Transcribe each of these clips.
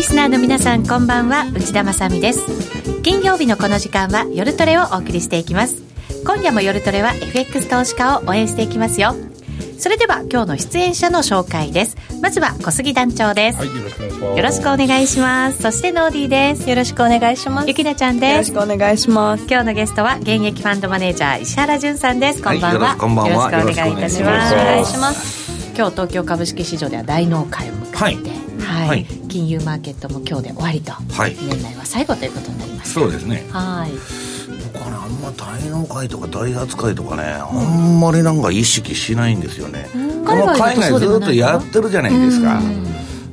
リスナーの皆さんこんばんは。内田まさです。金曜日のこの時間は夜トレをお送りしていきます。今夜も夜トレは FX 投資家を応援していきますよ。それでは今日の出演者の紹介です。まずは小杉団長です、はい、よろしくお願いします。そしてノーディーです。よろしくお願いします。ゆきなちゃんです。よろしくお願いします。今日のゲストは現役ファンドマネージャー石原潤さんです。こんばんは、はい、こんばんは。よろしくお願いいたします。お願いします。今日東京株式市場では大納会を迎えて、はい、はい、金融マーケットも今日で終わりと、はい、年内は最後ということになります。そうですね。はい。僕はねあんま大納会とか大発会とかね、あんまりなんか意識しないんですよね、海外ずっとやってるじゃないですか、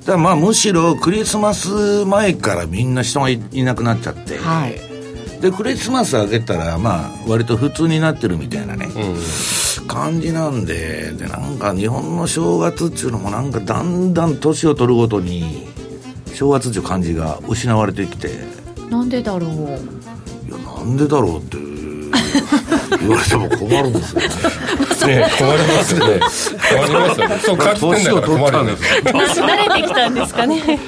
だからまあむしろクリスマス前からみんな人がいなくなっちゃって、はい、でクリスマス明けたらまあ割と普通になってるみたいなね、うん、感じなんででなんか日本の正月っていうのもなんかだんだん年を取るごとに正月っていう感じが失われてきてなんでだろういやなんでだろうって言われても困るんですよね。ね困りますよね。困りますよね。そう感じてんだから困るんです慣れてきたんですかね。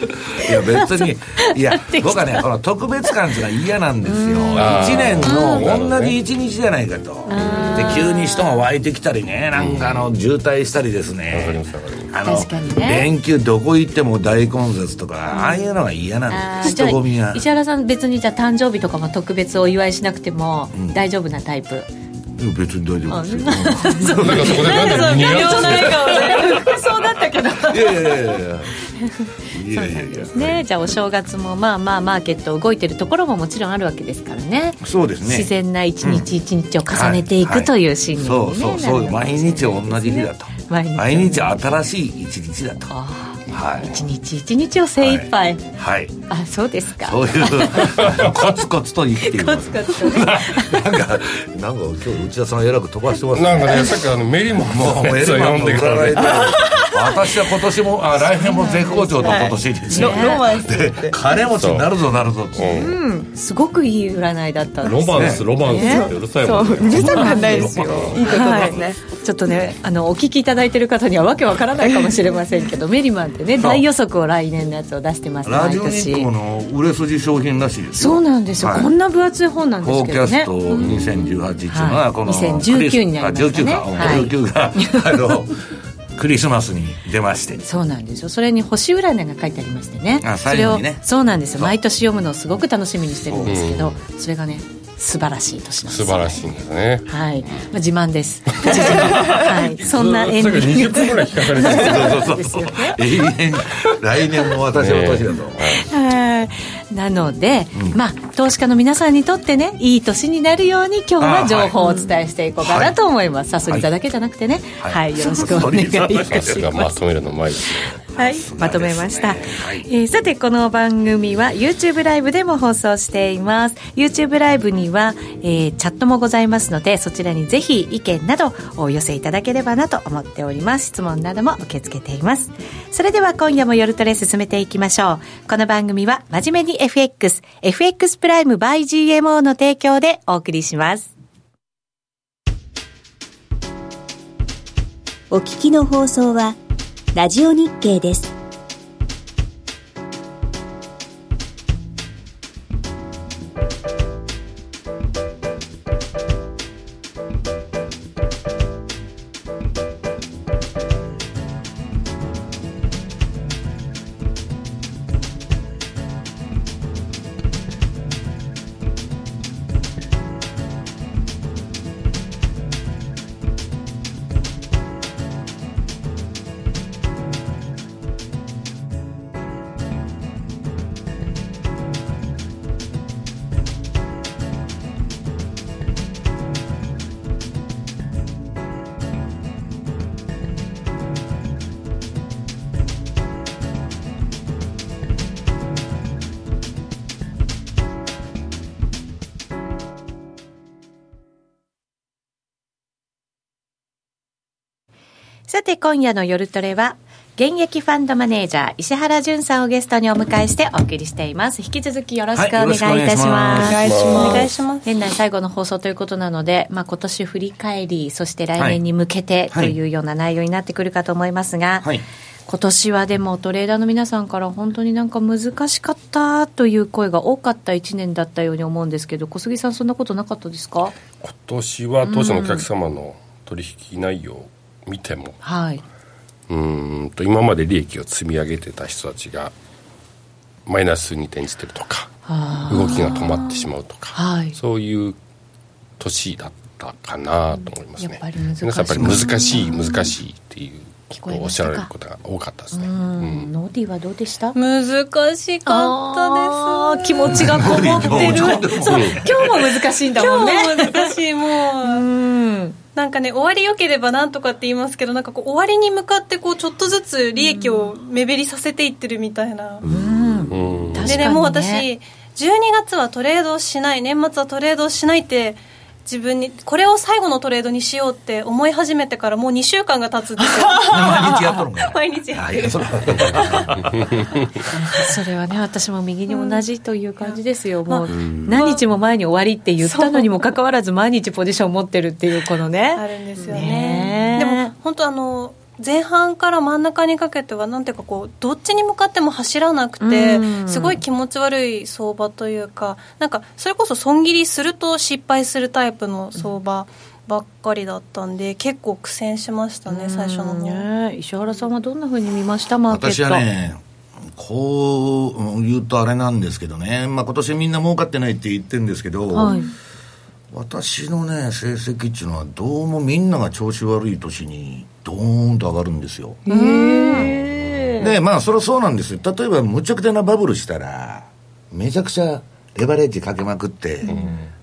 いや別にいや 僕はねこの特別感っていうのは嫌なんですよ。一年の同じ一日じゃないかと。で急に人が湧いてきたりねなんかあの渋滞したりですね。あの連休どこ行っても大混雑とかああいうのが嫌なんです。人混みが。石原さん別にじゃ誕生日とかも特別お祝いしなくても大丈夫なタイプ。別に大丈夫ですよ。なんかそこでなんで似合ってそうだったけど。いやいやいやいや。そうなんですね。じゃあお正月もまあまあマーケット動いてるところももちろんあるわけですからね。そうですね。自然な一日一日を重ねていくという心理に、ねそうそうそう毎日同じ日だと。毎日新しい一日だと。はい、一日一日を精一杯はい、あそうですか。そういうコツコツと生きている。コツコツとね。なんかなんか今日内田さんえらく飛ばしてますね。なんかねさっきあのメリモンのやつを読んでからね私は今年もあ来年も絶好調と今年ですね、ロマンス。で金持ちになるぞなるぞって、う。ん、すごくいい占いだったロマンスロマンスってうるさいもん、ね、う。るさくないですよ。いいことですね、ちょっとねあのお聞きいただいてる方にはわけわからないかもしれませんけどメリマンってね大予測を来年のやつを出してますラジオ日光の売れ筋商品らしい。ですそうなんですよ、はい、こんな分厚い本なんですけどね。フォーキャスト2018っていうのはこの、はい、2019になりましたね。あ19か、はい、19があのクリスマスに出まして。そうなんですよ。それに星占いが書いてありましてね。あ最後にね。そうなんですよ。毎年読むのをすごく楽しみにしてるんですけどそれがね素晴らしい年なんです、素晴らしいんですね。はい、まあ、自慢です。はい。そんなエンディング。20分ぐらい聞かされてるそうそうそう永遠来年も私の年だと。はい。なので、うん、まあ投資家の皆さんにとってねいい年になるように今日は情報をお伝えしていこうかなと思います。さすがだけじゃなくてね、はい、はい、よろしくお願いいたします。まとめるの前ですはい、まとめました、はい、えー、さてこの番組は YouTube ライブでも放送しています。YouTube ライブには、えー、チャットもございますのでそちらにぜひ意見などお寄せいただければなと思っております。質問なども受け付けています。それでは今夜も夜トレ進めていきましょう。この番組は真面目に FX FX プライム by GMO の提供でお送りします。お聞きの放送はラジオ日経です。今夜の夜トレは現役ファンドマネージャー石原淳さんをゲストにお迎えしてお送りしています。引き続きよろしくお願いいたします、お願いします。年内最後の放送ということなので、まあ、今年振り返りそして来年に向けてとはい。いうような内容になってくるかと思いますが、はい。今年はでもトレーダーの皆さんから本当になんか難しかったという声が多かった1年だったように思うんですけど小杉さんそんなことなかったですか？今年は当社のお客様の取引内容を見ても、はい、うーんと今まで利益を積み上げてた人たちがマイナスに転じてるとかあ動きが止まってしまうとか、はい。そういう年だったかなと思いますね、やっぱり難しい。皆さんやっぱり難しい難しいっていうおっしゃられることが多かったですね、ううん。ん、ノーディーはどうでした？難しかったです。気持ちがこもってる。そう今日も難しいんだもんね。今日も難しい、もう。うんなんかね、終わり良ければなんとかって言いますけど、なんかこう、終わりに向かってこう、ちょっとずつ利益を目減りさせていってるみたいな。うん。確かにね。でね、もう私、12月はトレードをしない、年末はトレードをしないって、自分に、これを最後のトレードにしようって思い始めてからもう2週間が経つんですよ。毎日やっとるん 毎日やってる。それは。ね私も右に同じという感じですよ、もう何日も前に終わりって言ったのにもかかわらず毎日ポジション持ってるっていうこのね。あるんですよね。ねえ。でも本当あの前半から真ん中にかけてはなんていうかこうどっちに向かっても走らなくてうん。すごい気持ち悪い相場というかなんかそれこそ損切りすると失敗するタイプの相場ばっかりだったんで結構苦戦しましたね最初の方。ね石原さんはどんなふうに見ましたマーケット？私はねこう言うとあれなんですけどね、まあ、今年みんな儲かってないって言ってるんですけど、はい。私のね成績っていうのはどうもみんなが調子悪い年にドーンと上がるんですよ。でまあそれはそうなんですよ。例えばむちゃくちゃなバブルしたらめちゃくちゃレバレッジかけまくって、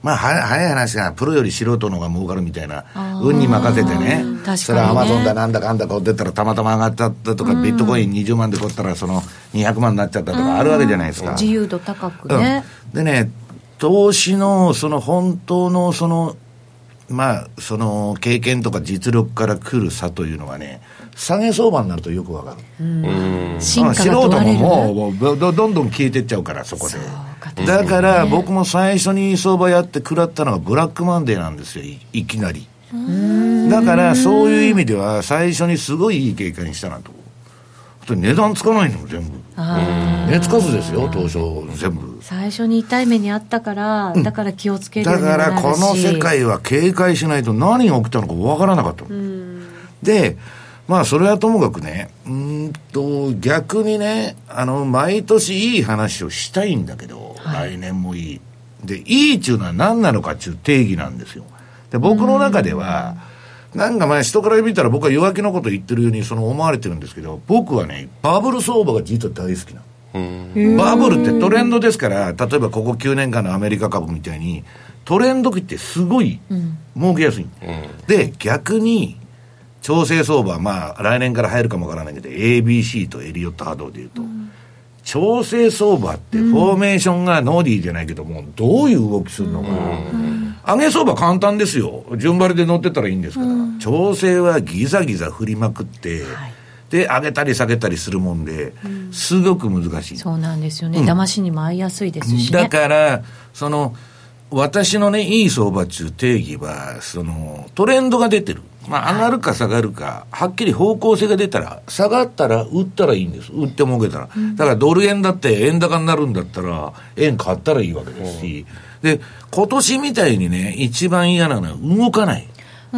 まあは早い話がプロより素人の方が儲かるみたいな運に任せてね。確かにね。それはアマゾンだなんだかんだこう出たらたまたま上がっちゃったとか、ビットコイン20万で買ったらその200万になっちゃったとかあるわけじゃないですか、自由度高くね、うん、でね投資のその本当のそのまあその経験とか実力から来る差というのはね下げ相場になるとよくわかる、進化が素人ももうもうどんどん消えてっちゃうからそこで。だから僕も最初に相場やって食らったのがブラックマンデーなんですよいいきなり。だからそういう意味では最初にすごいいい経験したなと。値段つかないの全部。値つかずですよ当初全部最初に痛い目にあったから、だから気をつけるよだからこの世界は警戒しないと何が起きたのかわからなかったの。でまあそれはともかくねうーんと逆にねあの毎年いい話をしたいんだけど、来年もいい。でいいっていうのは何なのかっていう定義なんですよ。で僕の中ではなんかまあ人から見たら僕は弱気のこと言ってるようにその思われてるんですけど僕はねバブル相場が実は大好きなのバブルってトレンドですから、例えばここ9年間のアメリカ株みたいに、トレンド期ってすごい儲けやすい。で、逆に、調整相場、まあ、来年から入るかもわからないけど、ABC とエリオット波動でいうと、調整相場ってフォーメーションがノーディーじゃないけども、どういう動きするのか。上げ相場簡単ですよ。順張りで乗ってったらいいんですから。調整はギザギザ振りまくって、で、上げたり下げたりするもんで、すごく難しい。そうなんですよね、騙しにも合いやすいですしねだから、その、私のね、いい相場っていう定義は、その、トレンドが出てる。まあ、上がるか下がるか、はっきり方向性が出たら、下がったら売ったらいいんです。売って儲けたら。だからドル円だって円高になるんだったら、円買ったらいいわけですし。で、今年みたいにね、一番嫌なのは動かない。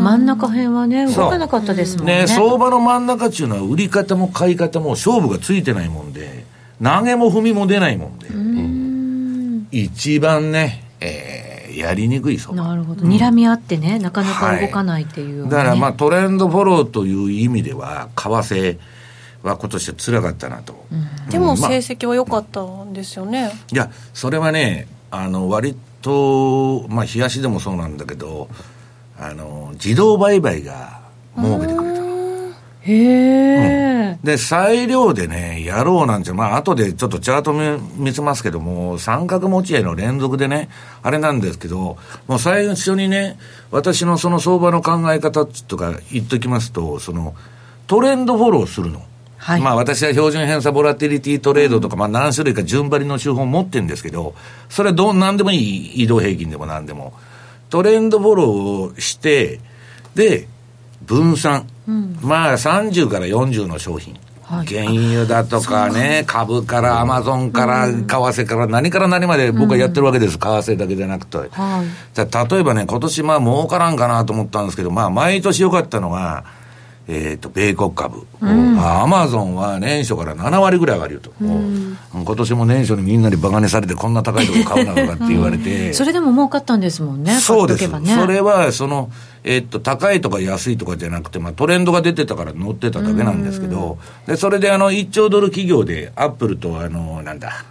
真ん中辺はねそう。動かなかったですもんね。ね、相場の真ん中っていうのは売り方も買い方も勝負がついてないもんで、投げも踏みも出ないもんで、一番ね、えーやりにくい相場。なるほど、睨み合ってねなかなか動かないっていうようなね、だからまあトレンドフォローという意味では、為替は今年は辛かったなと。でもまあ。成績は良かったんですよね、いや、それはね、あの、割と、まあ、冷やしでもそうなんだけど、あの、自動売買が儲けてくれた。へえ、で、裁量でね、やろうなんて、まあ、後でちょっとチャート見見せますけども、三角持ち合いの連続でね、あれなんですけど、もう最初にね、私のその相場の考え方とか言っときますと、その、トレンドフォローするの。はいまあ私は標準偏差ボラティリティトレードとか、まあ何種類か順張りの手法を持ってるんですけど、それはどう、なんでもいい移動平均でも何でも。トレンドフォローをして、で、分散。まあ30から40の商品。はい原油だとかね、株からアマゾンから為替から何から何まで僕はやってるわけです。為替だけじゃなくて。はいじゃあ例えばね、今年まあ儲からんかなと思ったんですけど、まあ毎年良かったのが、えっ、と、米国株。アマゾンは年初から7割ぐらい上がるよと。今年も年初にみんなにバカにされてこんな高いとこ買うなとかって言われて。それでも儲かったんですもんねそうです。ねそれは、その、えっと、高いとか安いとかじゃなくて、まあ、トレンドが出てたから乗ってただけなんですけど、で、それで、あの、1兆ドル企業で、アップルと、あの、なんだ、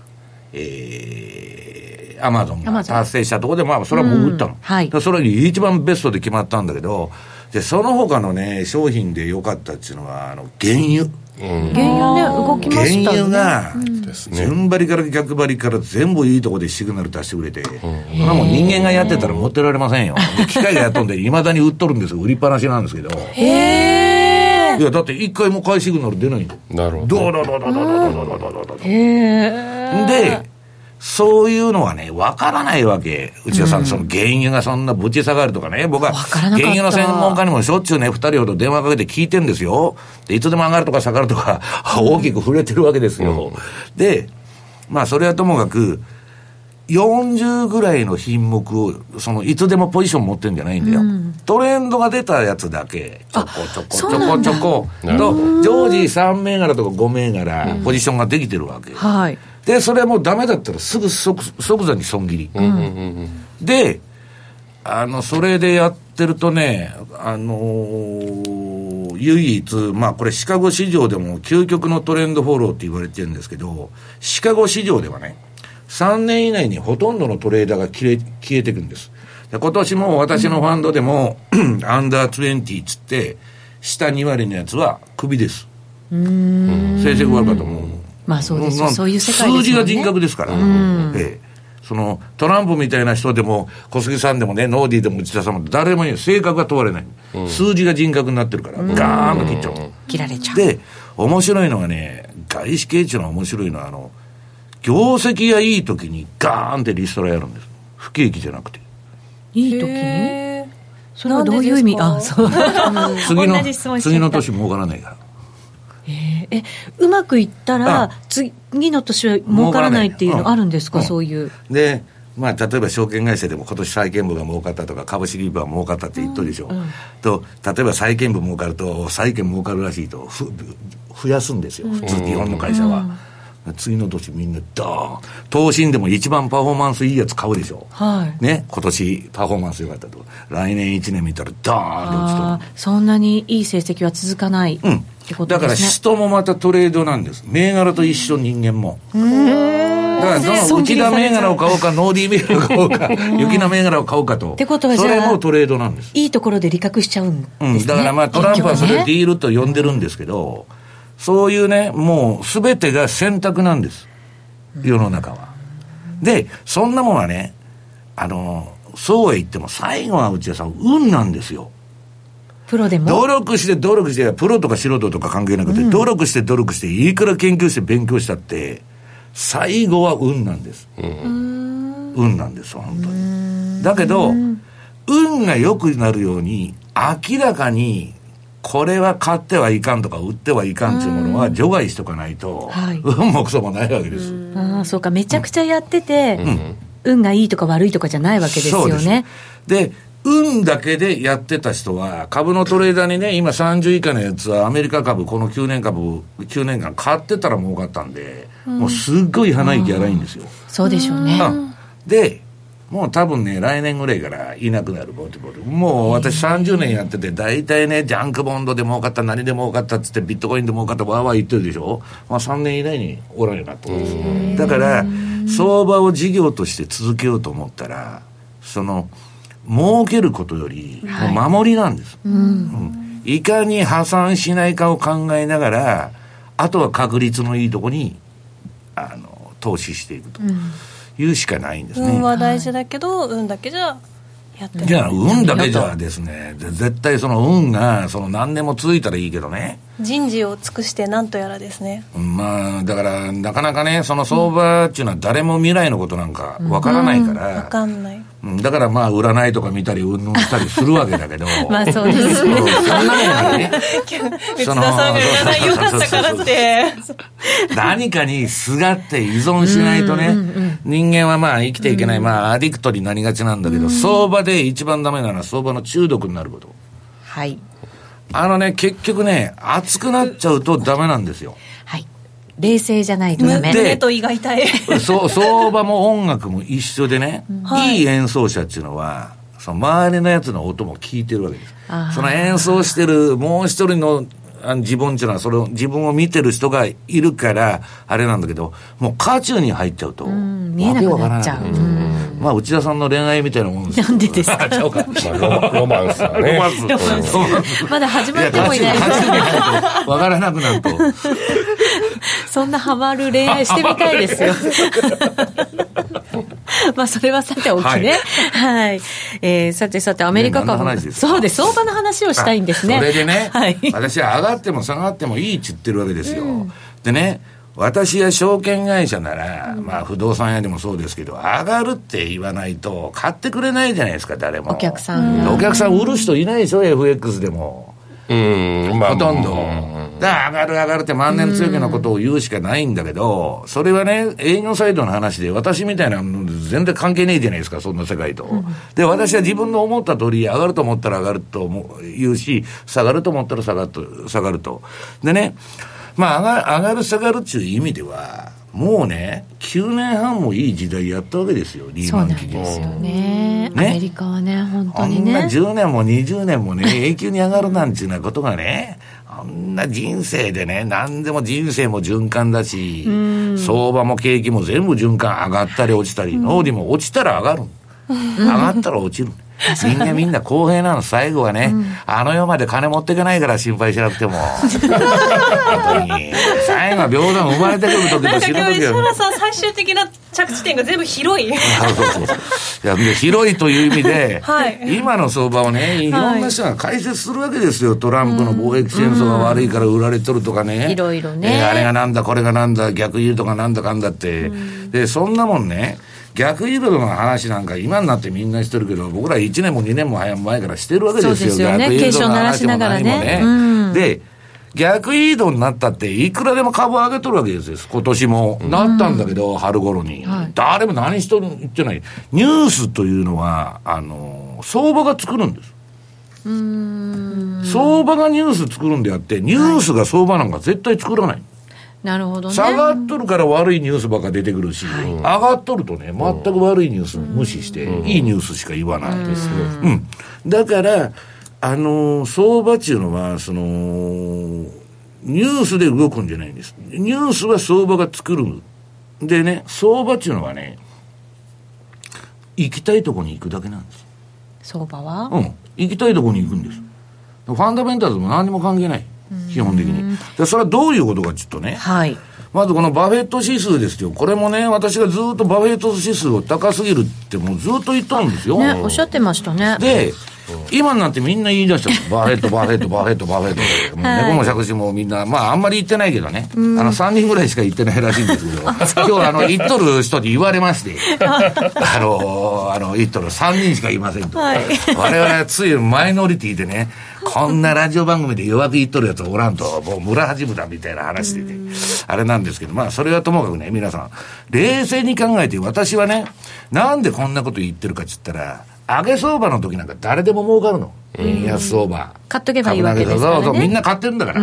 えー、アマゾンが達成したところで、まあ、それはもう売ったの。うんはいでそれに一番ベストで決まったんだけど、で、その他のね、商品で良かったっていうのは、あの、原油。原油ね動きま原しね油が、ですね順張りから逆張りから全部いいとこでシグナル出してくれて、これはもう人間がやってたら持ってられませんよ。で機械がやっとんで、いまだに売っとるんですよ。売りっぱなしなんですけど。へえいや、だって一回も買いシグナル出ないんだよ。なるほどどうどうどうどうどうどうどうどうどうどうどうへえで、そういうのはね、わからないわけ。内田さん、その原油がそんなぶち下がるとかね、僕は原油の専門家にもしょっちゅうね、二人ほど電話かけて聞いてんですよ。で、いつでも上がるとか下がるとか、大きく触れてるわけですよ。で、まあ、それはともかく、40ぐらいの品目を、その、いつでもポジション持ってるんじゃないんだよ。トレンドが出たやつだけ、ちょこちょこちょこちょこ、と、常時3銘柄とか5銘柄、ポジションができてるわけよ。はいで、それはもうダメだったらすぐ即即座に損切り。で、あの、それでやってるとね、あのー唯一、まあこれシカゴ市場でも究極のトレンドフォローって言われてるんですけど、シカゴ市場ではね、3年以内にほとんどのトレーダーが消え消えていくんです。で今年も私のファンドでも、アンダー20っつって、下2割のやつはクビです。成績悪かったもん。まあそうですよ。んそういう世界ね。数字が人格ですから。ええ。そのトランプみたいな人でも、小杉さんでもね、ノーディーでも内田さんも誰もいない性格が問われない、数字が人格になってるから、ガーンと切っちゃう。切られちゃう。で、面白いのがね、外資系っていうのは面白いのは、あの、業績がいい時にガーンってリストラやるんです。不景気じゃなくて。いい時に？それはどういう意味？あそう。次の 次の年儲からないから。えうまくいったらあ。次の年は儲からないっていうのあるんですか、うん。そういう。で、まあ、例えば証券会社でも今年債券部が儲かったとか株式部は儲かったって言っとるでしょ、と例えば債券部儲かると債券儲かるらしいとふ増やすんですよ。普通日本の会社は、次の年みんなドーン。投信でも一番パフォーマンスいいやつ買うでしょ、はい。ね？今年パフォーマンス良かったと。来年1年見たらドーンって落ちとるあーそんなにいい成績は続かないうん。ってことだから人もまたトレードなんです。銘柄と一緒人間も。だからどの内田銘柄を買おうかノーディー銘柄を買おうか雪菜銘柄を買おうかと。ってことはそれもトレードなんです。いいところで利確しちゃうんですね、うん、だからまあトランプはそれをデ結ィールと呼んでるんですけど、そういうね、もうすべてが選択なんです。世の中は。で、そんなもんはね、あの、そうは言っても最後は内田さん、運なんですよ。プロでも？努力して努力して、プロとか素人とか関係なくて、努力して努力して、いくら研究して勉強したって、最後は運なんです。運なんです、本当に。だけど、運が良くなるように、明らかに、これは買ってはいかんとか売ってはいかんっていうものは除外しとかないと、はい。運もクソもないわけです。ああそうか。めちゃくちゃやってて、運がいいとか悪いとかじゃないわけですよね。でで、運だけでやってた人は、株のトレーダーにね、今30以下のやつはアメリカ株、この9年株、9年間買ってたら儲かったんで、もうすっごい鼻息荒いんですよ。そうでしょうね、うん。で、もう多分ね、来年ぐらいからいなくなる、ボテボテ。もう私30年やってて、大体ね、ジャンクボンドで儲かった、何で儲かったっつって、ビットコインで儲かった、わーわー言ってるでしょ。まあ3年以内におらんよなってるんです。だから、相場を事業として続けようと思ったら、その、儲けることより、守りなんです。うん。いかに破産しないかを考えながら、あとは確率のいいとこに、あの、投資していくというしかないんですね。運は大事だけど、運だけじゃやってない。じゃあ、運だけじゃですね、ぜ絶対その運が、その何年も続いたらいいけどね、人事を尽くしてなんとやらですね。まあだからなかなかねその相場っていうのは誰も未来のことなんかわからないから、分かんない。うんだからまあ占いとか見たりうんぬんしたりするわけだけど。まあそうですね。うんそんなのがね。内田さんが占いよかったからって。何かにすがって依存しないとね、人間はまあ生きていけない、まあアディクトになりがちなんだけど、相場で一番ダメなのは相場の中毒になること。はい。あのね、結局ね、熱くなっちゃうとダメなんですよ。はい冷静じゃないとダメ。で胸と胃が痛い。そう、相場も音楽も一緒でね、い、い演奏者っていうのは、その周りのやつの音も聞いてるわけです。その演奏してるもう一人のあの自分っていうのは、それを自分を見てる人がいるから、あれなんだけど、もう渦中に入っちゃうと、ん見えなくなっちゃう。わけわからなくなるまあ、内田さんの恋愛みたいなもんですよなんでですか？ロマンスはねロマンス。そうなんですまだ始まってもいないわからなくなると。そんなハマる恋愛してみたいですよ。まあそれはさておきね。はい。えーさてさて、アメリカ株ねそうです、相場の話をしたいんですね。それでね、はい。私は上がっても下がってもいいって言ってるわけですよ。でね、私や証券会社なら、まあ不動産屋でもそうですけど、上がるって言わないと買ってくれないじゃないですか、誰も。お客さんがお客さん売る人いないでしょ、FX でも。うんまあほとんど。うんだから上がる上がるって万年強気のことを言うしかないんだけど、それはね、営業サイドの話で、私みたいなの全然関係ねえじゃないですか、そんな世界と。で、私は自分の思った通り、上がると思ったら上がると思う言うし、下がると思ったら下がると、下がると。でね、まあ上が上がる下がるっていう意味では、もうね、9年半もいい時代やったわけですよ、リーマン期ですよね。アねメリカはね、本当こんなにね。10年も20年もね、永久に上がるなんていうようなことがね、あんな人生でね、何でも人生も循環だし、相場も景気も全部循環上がったり落ちたり、脳裏も落ちたら上がる。上がったら落ちる。みんなみんな公平なの、最後はね、あの世まで金持っていかないから心配しなくても。本当に。最後は平等生まれてくる時と死ぬ時は。原さん最終的な着地点が全部広い。そうそうそう。いやで広いという意味で、はい。今の相場をね、い。ろんな人が解説するわけですよ、トランプの貿易戦争が悪いから売られとるとかね、い。ろいろね。えーあれがなんだ、これがなんだ、逆輸入とかなんだかんだって、でそんなもんね、逆輸入の話なんか今になってみんなしてるけど、僕ら1年も2年も早く前からしてるわけですよ、そうですよね。鳴らしながらね。うん。で逆移動になったって、いくらでも株上げとるわけですよ、今年も。なったんだけど、春頃に、はい。誰も何しとる言ってない。ニュースというのは、あの、相場が作るんです。相場がニュース作るんであって、ニュースが相場なんか絶対作らない。なるほどね。下がっとるから悪いニュースばっか出てくるし、上がっとるとね、全く悪いニュース無視して、いいニュースしか言わない。ですね。うん。だから、あのー相場っていうのは、その、ニュースで動くんじゃないんです。ニュースは相場が作る。でね、相場っていうのはね、行きたいとこに行くだけなんです。相場は？うん。行きたいとこに行くんです。ファンダメンタルズも何にも関係ない。基本的に。でそれはどういうことかちょっとね。はい。まずこのバフェット指数ですよ。これもね、私がずっとバフェット指数を高すぎるってもうずっと言ったんですよ。ね、おっしゃってましたね。で、今になってみんな言い出したバフェット、バフェット、バフェット、バフェット。もう猫も杓子もみんな、まああんまり言ってないけどね。あの3人ぐらいしか言ってないらしいんですけど、今日あの言っとる人に言われまして、あの、あの言っとる3人しかいませんと。我々はついマイノリティでね、こんなラジオ番組で弱く言っとるやつおらんと、もう村八分だみたいな話でね、あれなんですけど、まあそれはともかくね、皆さん、冷静に考えて、私はね、なんでこんなこと言ってるかっつったら、上げ相場の時なんか誰でも儲かるの。円安相場。買っとけばいいわけですからねそうそう、みんな買ってるんだから。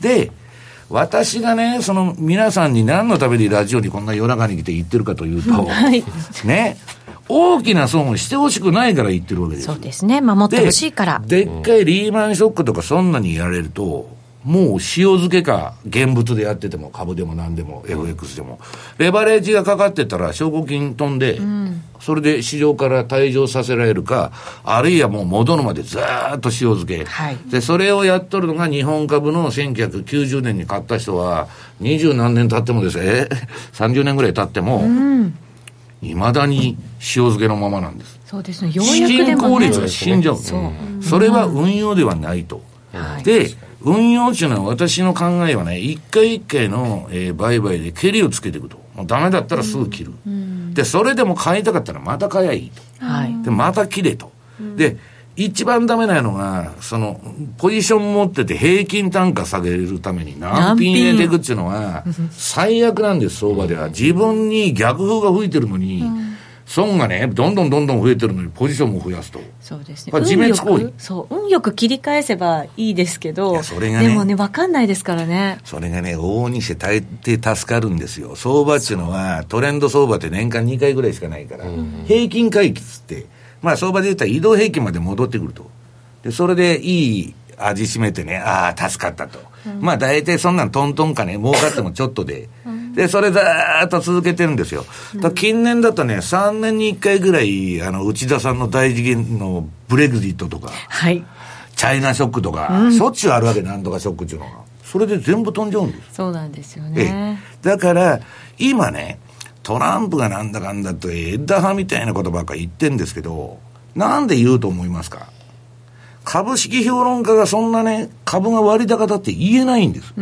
で、私がね、その皆さんに何のためにラジオにこんな夜中に来て言ってるかというと、ね、大きな損をしてほしくないから言ってるわけですよそうですね。守ってほしいから。でっかいリーマンショックとかそんなにやられると、もう塩漬けか、現物でやってても、株でも何でも、FX でも、レバレッジがかかってたら、証拠金飛んで、それで市場から退場させられるか、あるいはもう戻るまでずーっと塩漬け。はいで、それをやっとるのが日本株の1990年に買った人は、二十何年経ってもですね、え30年ぐらい経っても、いまだに塩漬けのままなんです。そうですね。よう資やくでもね金効率が死んじゃう。そう。それは運用ではないと。はいで、運用っていうのは私の考えはね、一回一回の、えー売買で蹴りをつけていくと。もうダメだったらすぐ切る。で、それでも買いたかったらまた買えばいいと。はい。で、また切れと。で、一番ダメなのが、その、ポジション持ってて平均単価下げるために難品？入れていくっていうのは、最悪なんです、相場では。自分に逆風が吹いてるのに、損がね、どんどんどんどん増えてるのに、ポジションも増やすと。そうですね。これ自滅行為そう、運よく切り返せばいいですけいど、やそれがねでもね、わかんないですからね。それがね、往々にして大抵助かるんですよ。相場っていうのは、トレンド相場って年間2回ぐらいしかないから、平均回帰っつって、まあ相場で言ったら移動平均まで戻ってくると。で、それでいい味しめてね、ああ、助かったと。まあ大体そんなんトントンかね、儲かってもちょっとで。で、それずーっと続けてるんですよ。だから近年だとね、3年に1回ぐらい、あの、内田さんの大事件のブレグジットとか、はい。チャイナショックとか、しょっちゅうあるわけ、なんとかショックっていうのが。それで全部飛んじゃうんです。そうなんですよえね。え、だから、今ね、トランプがなんだかんだと、エッダ派みたいなことばっかり言ってんですけど、なんで言うと思いますか？株式評論家がそんなね、株が割高だって言えないんです。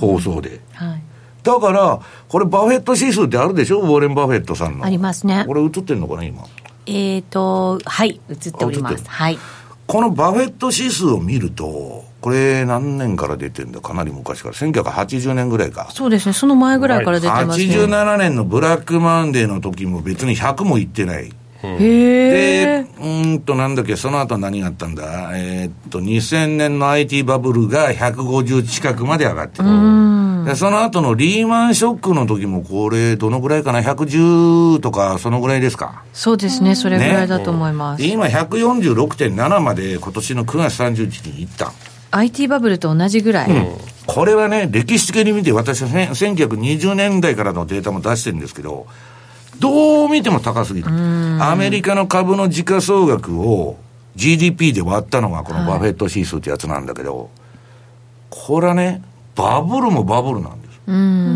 放送で。はい。だから、これバフェット指数ってあるでしょ？ウォーレン・バフェットさんの。ありますねこれ映ってんのかな今？えーと、はい、映っております。はい。このバフェット指数を見ると、これ何年から出てんだ？かなり昔から。1980年ぐらいか。そうですね、その前ぐらいから出てますね。87年のブラックマンデーの時も別に100もいってない。へで、ー。うーんとなんだっけ、その後何があったんだ？えーっと、2000年の IT バブルが150近くまで上がってる。でその後のリーマンショックの時もこれ、どのぐらいかな ?110 とか、そのぐらいですか？そうですね、それぐらいだと思います。で今146.7まで今年の9月30日に行った。IT バブルと同じぐらい。これはね、歴史的に見て、私はね1920年代からのデータも出してるんですけど、どう見ても高すぎる。アメリカの株の時価総額を GDP で割ったのがこのバフェット指数ってやつなんだけど、これはね、バブルもバブルなんです。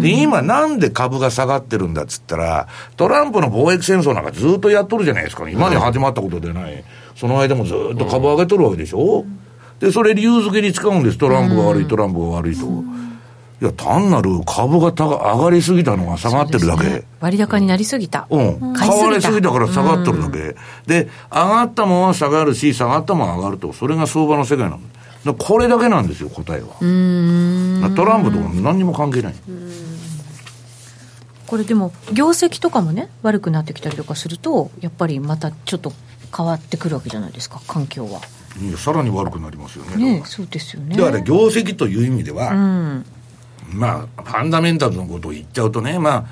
で、今なんで株が下がってるんだっつったら、トランプの貿易戦争なんかずっとやっとるじゃないですか。今まで始まったことでない。その間もずっと株上げとるわけでしょ、で、それ理由付けに使うんです。トランプが悪い、トランプが悪いと。いや、単なる株が高上がりすぎたのが下がってるだけ。ね割高になりすぎた。うん。買われすぎたから下がってるだけ。で、上がったもんは下がるし、下がったもんは上がると。それが相場の世界なの。これだけなんですよ、答えは。トランプとか何にも関係ない。これでも、業績とかもね、悪くなってきたりとかすると、やっぱりまたちょっと変わってくるわけじゃないですか、環境は。さらに悪くなりますよね。ねそうですよね。だから業績という意味では、うん。まあ、ファンダメンタルズのことを言っちゃうとね、まあ、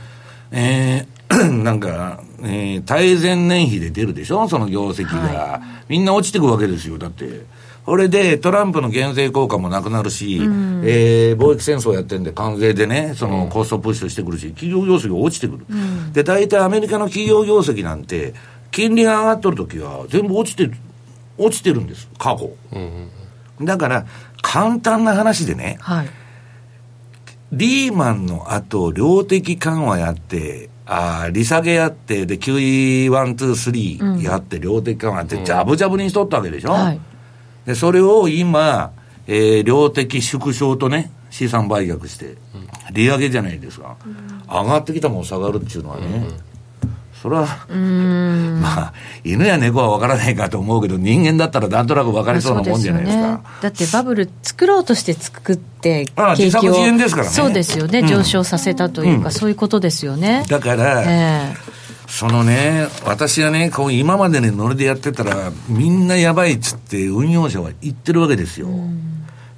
えー なんか、えー対前年比で出るでしょ？その業績が、みんな落ちてくわけですよ。だって。これでトランプの減税効果もなくなるし、えー貿易戦争やってんで関税でね、そのコストプッシュしてくるし、企業業績が落ちてくる。で、大体アメリカの企業業績なんて、金利が上がっとるときは全部落ちてる、落ちてるんです、過去。だから、簡単な話でね、はい。リーマンの後、量的緩和やって、あー利下げやって、で、QE1、2、3やって、量的緩和やって、ジャブジャブにしとったわけでしょ、はい。で、それを今、えー量的縮小とね、資産売却して、利上げじゃないですか。上がってきたもん下がるっていうのはね、それは、まあ、犬や猫は分からないかと思うけど、人間だったらなんとなく分かりそうなもんじゃないですか。だってバブル作ろうとして作ってああ景気を自作自演ですからね。そうですよね、うん。上昇させたというか、そういうことですよね。だから、えそのね、私はね、こう今までのノリでやってたら、みんなやばいっつって運用者は言ってるわけですよ。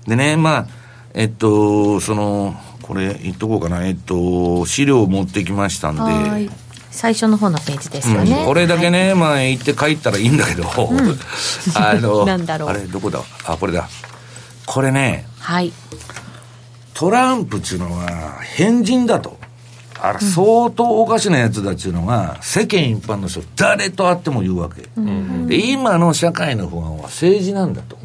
でね、まあ、えっと、その、これ言っとこうかな、えっと、資料を持ってきましたんで、最初の方のページですよね、うん。これだけね、まあ言って帰ったらいいんだけど、あの、なんだろう。あれ、どこだ？あ、これだ。これね、はい。トランプっていうのは変人だと。あれ、相当おかしなやつだっていうのが、世間一般の人、誰と会っても言うわけ。で、今の社会の不安は政治なんだと。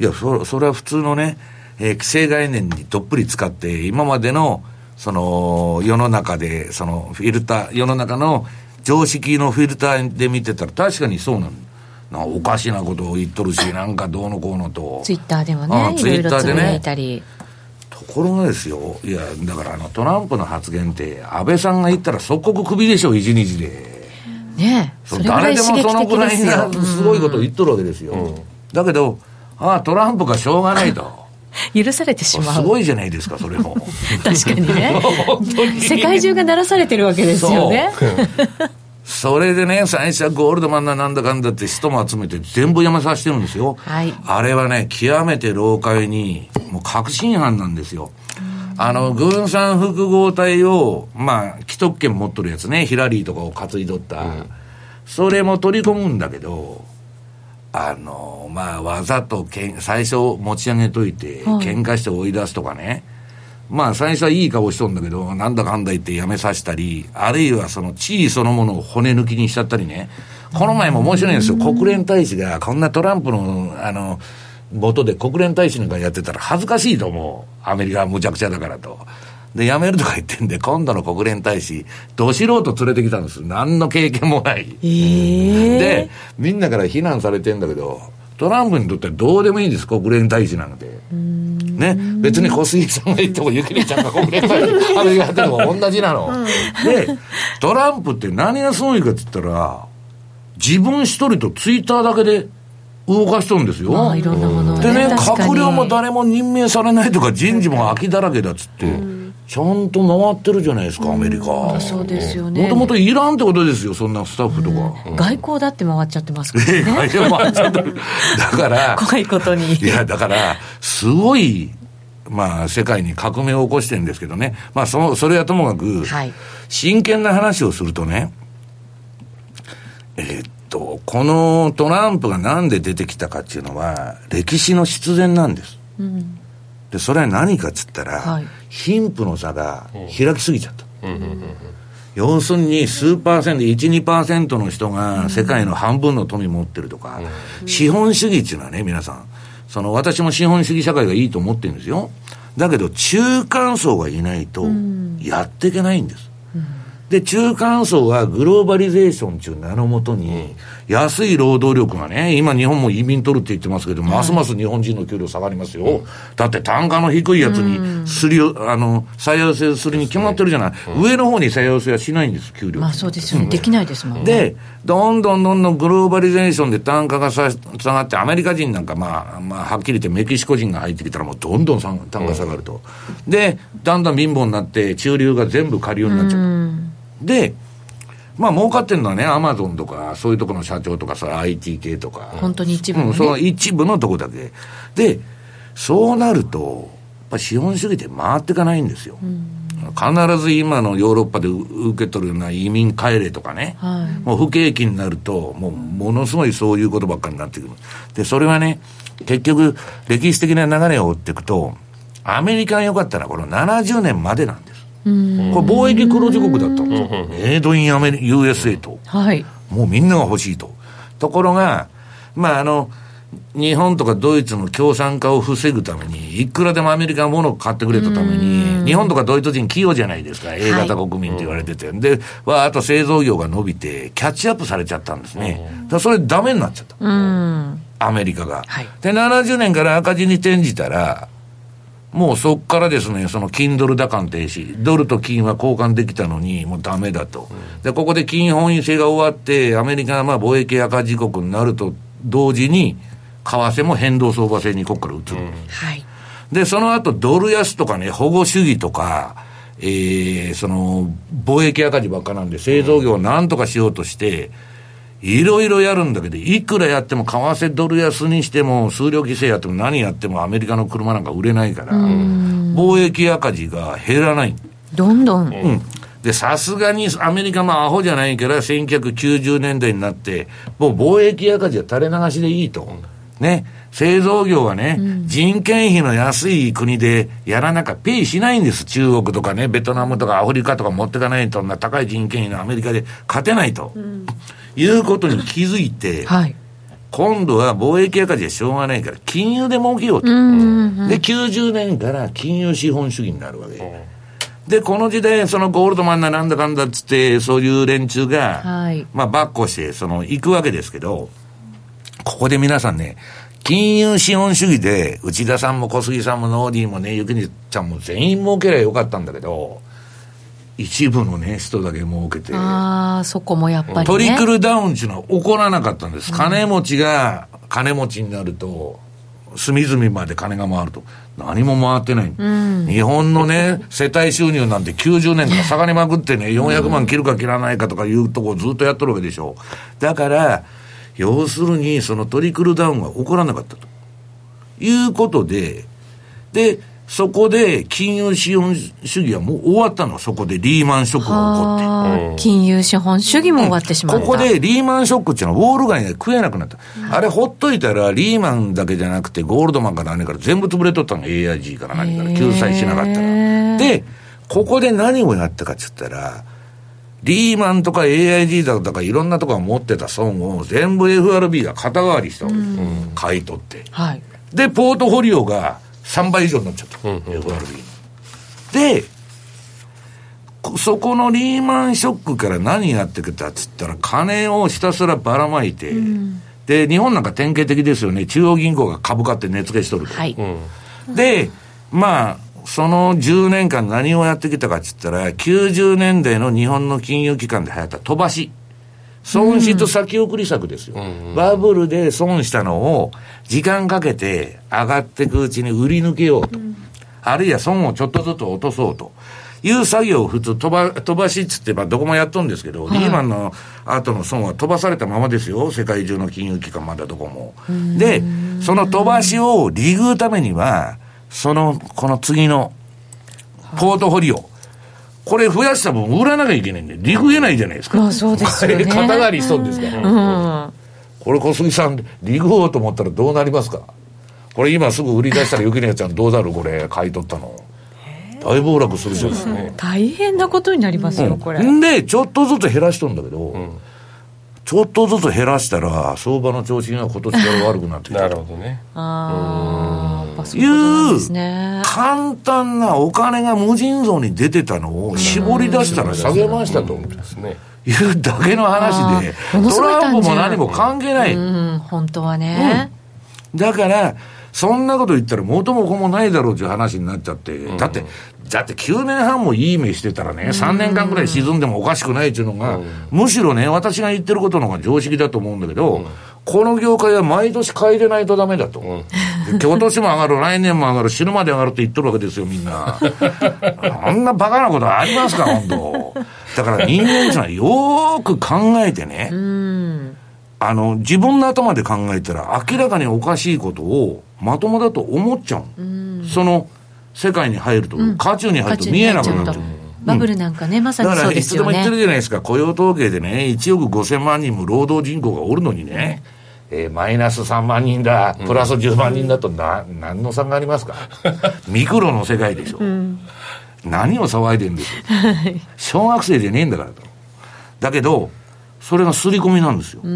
いや、そそれは普通のね、えー既成概念にどっぷり使って、今までの、その、世の中で、その、フィルター、世の中の常識のフィルターで見てたら確かにそうなの。なおかしなことを言っとるし、なんかどうのこうのと。ツイッターでもあね、ツイッターでね。ところがですよ、いや、だからあのトランプの発言って、安倍さんが言ったら即刻クビでしょ、一日で。ねえ、それ誰でもそのくらいすよな。すごいことを言っとるわけですよ。だけど、ああ、トランプがしょうがないと。許されてしますう。ごいじゃないですか、それも。確かにね。世界中が鳴らされてるわけですよね。それでね、最初はゴールドマンだなんだかんだって人も集めて全部やめさせてるんですよ。はいあれはね、極めて老快に、もう確信犯なんですよ。あの、軍産複合体を、まあ、既得権持っとるやつね、ヒラリーとかを担いどった。それも取り込むんだけど、あの、まあ、わざとけん最初持ち上げといて、はい喧嘩して追い出すとかね。まあ、最初はいい顔しとんだけど、なんだかんだ言ってやめさせたり、あるいはその地位そのものを骨抜きにしちゃったりね。この前も面白いんですよ。国連大使が、こんなトランプの、あの、元で国連大使なんかやってたら恥ずかしいと思う。アメリカは無茶苦茶だからと。で、辞めるとか言ってんで、今度の国連大使、ど素人連れてきたんです。何の経験もない。ええで、みんなから非難されてんだけど、トランプにとってはどうでもいいんです、国連大使なんて。ね、別に小杉さんが言っても、ゆきりちゃんが国連大使、アメリカやってるのも同じなの。で、トランプって何がすごいかって言ったら、自分一人とツイッターだけで動かしとるんですよ。でね、閣僚も誰も任命されないとか、人事も空きだらけだっつって、ちゃんと回ってるじゃないですか、アメリカ。そうですよね。もともといらんってことですよ、そんなスタッフとか。外交だって回っちゃってますから ええね。会社回っちゃってるだから、怖いことに。いや、だから、すごい、まあ、世界に革命を起こしてるんですけどね。まあ、そ、それはともかく、はい真剣な話をするとね、えーっと、このトランプがなんで出てきたかっていうのは、歴史の必然なんです。で、それは何かっつったら、はい。貧富の差が開きすぎちゃった。要するに数パーセント、1、2%の人が世界の半分の富持ってるとか、資本主義っていうのはね、皆さん、その私も資本主義社会がいいと思ってるんですよ。だけど中間層がいないとやっていけないんです。で、中間層はグローバリゼーションっていう名のもとに、安い労働力がね、今日本も移民取るって言ってますけど、ますます日本人の給料下がりますよ。だって単価の低いやつに、すりを、あの、採用せするに決まってるじゃない。上の方に採用せはしないんです、給料。まあそうですよね。できないですもんね。で、どんどんどんどんグローバリゼーションで単価がさ下がって、アメリカ人なんか、まあ、まあ、はっきり言ってメキシコ人が入ってきたら、もうどんどんさ単価下がると。で、だんだん貧乏になって、中流が全部下流になっちゃう。で、まあ、儲かってるのはね、アマゾンとか、そういうところの社長とかさ、IT 系とか。本当に一部のねうん、その一部のとこだけ。で、そうなると、やっぱ資本主義って回っていかないんですよ。必ず今のヨーロッパで受け取るような移民帰れとかね、はいもう不景気になると、もうものすごいそういうことばっかりになってくる。で、それはね、結局、歴史的な流れを追っていくと、アメリカが良かったのはこの70年までなんです。これ貿易黒字国だったんですよ。メイドインアメリ USA と。はい。もうみんなが欲しいと。ところが、まああの、日本とかドイツの共産化を防ぐために、いくらでもアメリカのものを買ってくれたために、日本とかドイツ人器用じゃないですか。A 型国民って言われてて。で、わーっと製造業が伸びて、キャッチアップされちゃったんですね。だそれダメになっちゃった。うん。アメリカが。はいで、70年から赤字に転じたら、もうそっからですね、その金ドル打艦停止、ドルと金は交換できたのに、もうダメだと。で、ここで金本位制が終わって、アメリカがまあ貿易赤字国になると同時に、為替も変動相場制にここから移る。はい。で、その後ドル安とかね、保護主義とか、えー、その、貿易赤字ばっかなんで、製造業をなんとかしようとして、いろいろやるんだけど、いくらやっても、為替ドル安にしても、数量規制やっても何やってもアメリカの車なんか売れないから、貿易赤字が減らない。どんどん。うん。で、さすがにアメリカもアホじゃないから、1990年代になって、もう貿易赤字は垂れ流しでいいと。ね。製造業はね、人件費の安い国でやらなきゃペイしないんです。中国とかね、ベトナムとかアフリカとか持ってかないと、な高い人件費のアメリカで勝てないと。いうことに気づいて、はい。今度は貿易赤字はしょうがないから、金融で儲けようと。うん。で、90年から金融資本主義になるわけ。で、この時代、そのゴールドマンななんだかんだっつって、そういう連中が、はいまあ、ばっこして、その、行くわけですけど、ここで皆さんね、金融資本主義で、内田さんも小杉さんもノーディーもね、ゆきにちゃんも全員儲けりゃよかったんだけど、一部のね、人だけ儲けて、ああ、そこもやっぱり、ね。トリクルダウンっていうのは起こらなかったんです。金持ちが金持ちになると、隅々まで金が回ると。何も回ってない。日本のね、世帯収入なんて90年から下がりまくってね、400万切るか切らないかとかいうとこをずっとやっとるわけでしょ。だから、要するにそのトリクルダウンが起こらなかったと。いうことで、で、そこで金融資本主義はもう終わったの。そこでリーマンショックが起こって。金融資本主義も終わってしまった。ここでリーマンショックっていうのはウォール街が食えなくなった。あれほっといたらリーマンだけじゃなくてゴールドマンから何から全部潰れとったの AIG から何から救済しなかったら。で、ここで何をやったかって言ったら、リーマンとか AIG だとかいろんなとこが持ってた損を全部 FRB が肩代わりしたわけです。買い取って。はい。で、ポートフォリオが3倍以上になっちゃった。FRB の。で、こそこのリーマンショックから何やってきたっつったら、金をひたすらばらまいて、で、日本なんか典型的ですよね。中央銀行が株買って値付けしとると。はい。で、まあ、その10年間何をやってきたかっつったら、90年代の日本の金融機関で流行った飛ばし。損失先送り策ですよ。バブルで損したのを時間かけて上がっていくうちに売り抜けようと。あるいは損をちょっとずつ落とそうと。いう作業を普通飛ば、飛ばしっつってばどこもやっとるんですけど、リーマンの後の損は飛ばされたままですよ。世界中の金融機関まだどこも。で、その飛ばしを利ぐうためには、その、この次の、ポートフォリオ。これ増やした分売らなきゃいけないんで、利食えないじゃないですか。まあそうですよね。肩代わりしそうですから、うん。これ小杉さん、利食おうと思ったらどうなりますか？これ今すぐ売り出したら、ゆきねやちゃんどうなる？これ、買い取ったの。大暴落するじゃないですか。大変なことになりますよ、これ。んで、ちょっとずつ減らしとんだけど、ちょっとずつ減らしたら、相場の調子が今年から悪くなってきなたるほどねああ、いう。簡単なお金が無尽蔵に出てたのを絞り出したら下げましたとですね。いうだけの話で、トランプも何も関係ない。うん、本当はね。だから、そんなこと言ったら元も子もないだろうという話になっちゃって、だって、だって9年半もいい目してたらね、3年間くらい沈んでもおかしくないっていうのが、むしろね、私が言ってることの方が常識だと思うんだけど、この業界は毎年買い入れないとダメだと。で今年も上がる、来年も上がる、死ぬまで上がるって言っとるわけですよ、みんな。あんなバカなことありますか、本当だから人間ってのはよーく考えてね、あの、自分の頭で考えたら明らかにおかしいことをまともだと思っちゃう。その世界に入ると、渦中に入ると見えなくなる。バブルなんかね、まさだから、にそうですよいつでも言ってるね。じゃないですか、雇用統計でね、1億5000万人も労働人口がおるのにね、えーマイナス3万人だ、プラス10万人だとな、何の差がありますか？ミクロの世界でしょ。何を騒いでんです？よ。小学生じゃねえんだからと。だけど、それが刷り込みなんですよ。確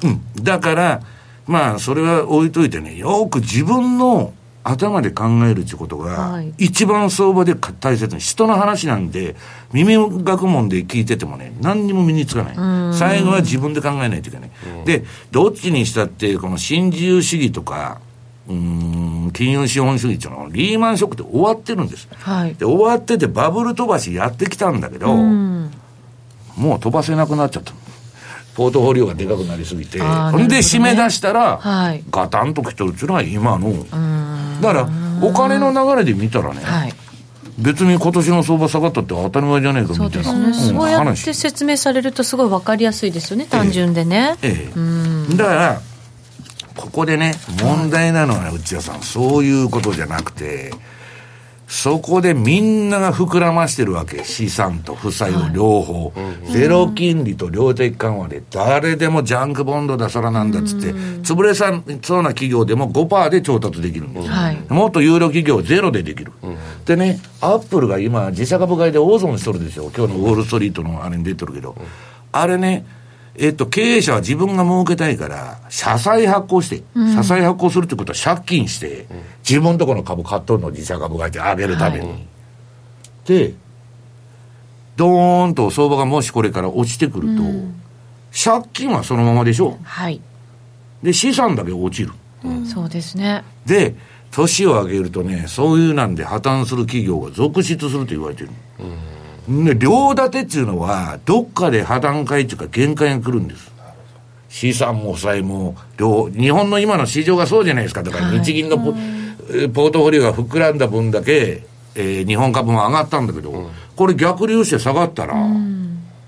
かにうん。だから、まあ、それは置いといてね、よく自分の頭で考えるってことが、はい一番相場で大切に、人の話なんで、耳学問で聞いててもね、何にも身につかない。最後は自分で考えないといけない。で、どっちにしたって、この新自由主義とか、うーん、金融資本主義っていうのは、リーマンショックって終わってるんです。はい。で、終わっててバブル飛ばしやってきたんだけど、うん。もう飛ばせなくなっちゃった。ポートフォリオがでかくなりすぎて、ほんで締め出したら、はいガタンときてるっていうのは今の、うん。だからお金の流れで見たらね、はい。別に今年の相場下がったって当たり前じゃねえかみたいな、そうですね。うんそうやって話。説明されるとすごいわかりやすいですよね、単純でね。ええうん。だから、ここでね、問題なのは、内田さん、そういうことじゃなくて、そこでみんなが膨らましてるわけ。資産と負債を両方。ゼロ金利と量的緩和で、誰でもジャンクボンドだ、そらなんだっつって、潰れさそうな企業でも5%で調達できるんです。はい。もっと有料企業はゼロでできる。でね、アップルが今、自社株買いで大損しとるでしょ。今日のウォールストリートのあれに出てるけど。あれね、えっと、経営者は自分が儲けたいから、社債発行して、社債発行するってことは借金して、自分のところの株買っとるのを自社株買いで上げるために。で、ドーンと相場がもしこれから落ちてくると、借金はそのままでしょ？はい。で、資産だけ落ちる。そうですね。で、年を上げるとね、そういうなんで破綻する企業が続出すると言われてる。で、両立てっていうのは、どっかで破綻会っていうか限界が来るんです。資産も債も、両、日本の今の市場がそうじゃないですか。だから日銀のポ,、ポートフォリオが膨らんだ分だけ、えー日本株も上がったんだけど、これ逆流して下がったら、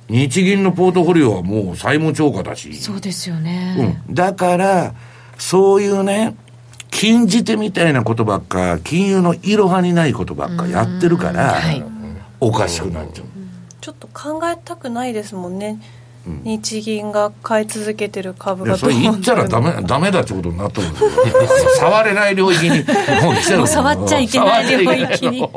日銀のポートフォリオはもう債務超過だし。そうですよね。うん。だから、そういうね、禁じ手みたいなことばっか、金融のいろはにないことばっかやってるから、はいおかしくなっちゃう。ちょっと考えたくないですもんね、日銀が買い続けてる株がそれ言ったらダメ、ダメだってことになってるんですよ。触れない領域に、もう来てるもう触っちゃいけない領域に。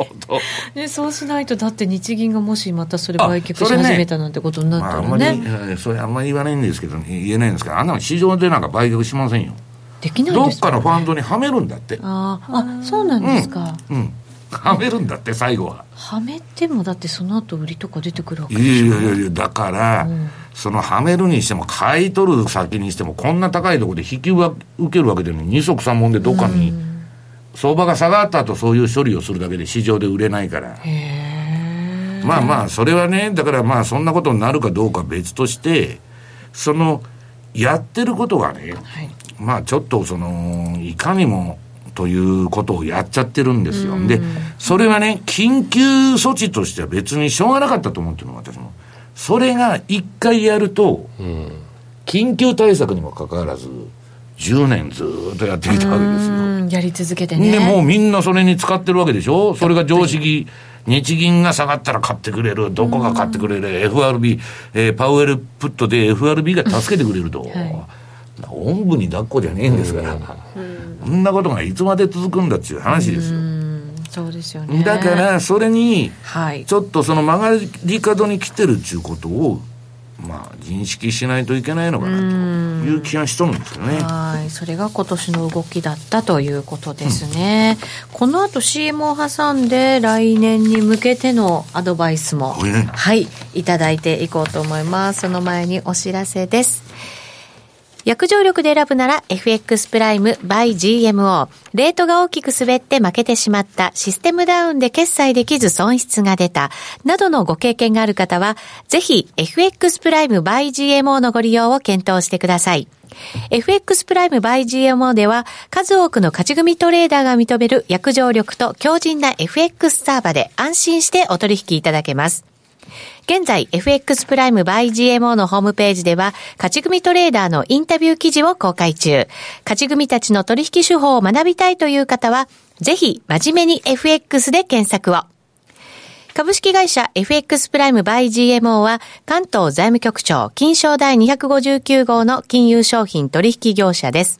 ね、そうしないと、だって日銀がもしまたそれあ売却しそれね始めたなんてことになっまあ、たらあんまり、ね、えーそれあんまり言わないんですけど、言えないんですけど、あんなの市場でなんか売却しませんよ。できないどっですかのファンドにはめるんだって。あーあそうなんですか、うん。はめるんだって、最後は。はめてもだってその後売りとか出てくるわけいやいやいやいや、だから、そのはめるにしても、買い取る先にしても、こんな高いところで引き受けるわけでも、二足三門でどっかに、相場が下がった後そういう処理をするだけで市場で売れないから。まあまあ、それはね、だからまあ、そんなことになるかどうかは別として、その、やってることがね、はい。まあちょっとその、いかにもということをやっちゃってるんですよ。で、それはね、緊急措置としては別にしょうがなかったと思ってるの、私も。それが一回やると、緊急対策にもかかわらず、10年ずーっとやってきたわけですよ。うんやり続けてねで、もうみんなそれに使ってるわけでしょ？それが常識。日銀が下がったら買ってくれる。どこが買ってくれる？FRB、えーパウエルプットで FRB が助けてくれると。おんぶに抱っこじゃねえんですから。そんなことがいつまで続くんだっていう話ですよ。うんそうですよねだから、それに、はいちょっとその曲がり角に来てるっていうことを、まあ、認識しないといけないのかなという気がしとるんですよね。はい、それが今年の動きだったということですね。この後 CM を挟んで来年に向けてのアドバイスも、はい、いただいていこうと思います。その前にお知らせです。約定力で選ぶなら FX プライム by GMO。レートが大きく滑って負けてしまった、システムダウンで決済できず損失が出た、などのご経験がある方は、ぜひ FX プライム by GMO のご利用を検討してください。FX プライム by GMO では数多くの勝ち組トレーダーが認める約定力と強靭な FX サーバで安心してお取引いただけます。現在、FX プライム by GMO のホームページでは、勝ち組トレーダーのインタビュー記事を公開中。勝ち組たちの取引手法を学びたいという方は、ぜひ、真面目に FX で検索を。株式会社 FX プライムバイ GMO は関東財務局長金賞第259号の金融商品取引業者です。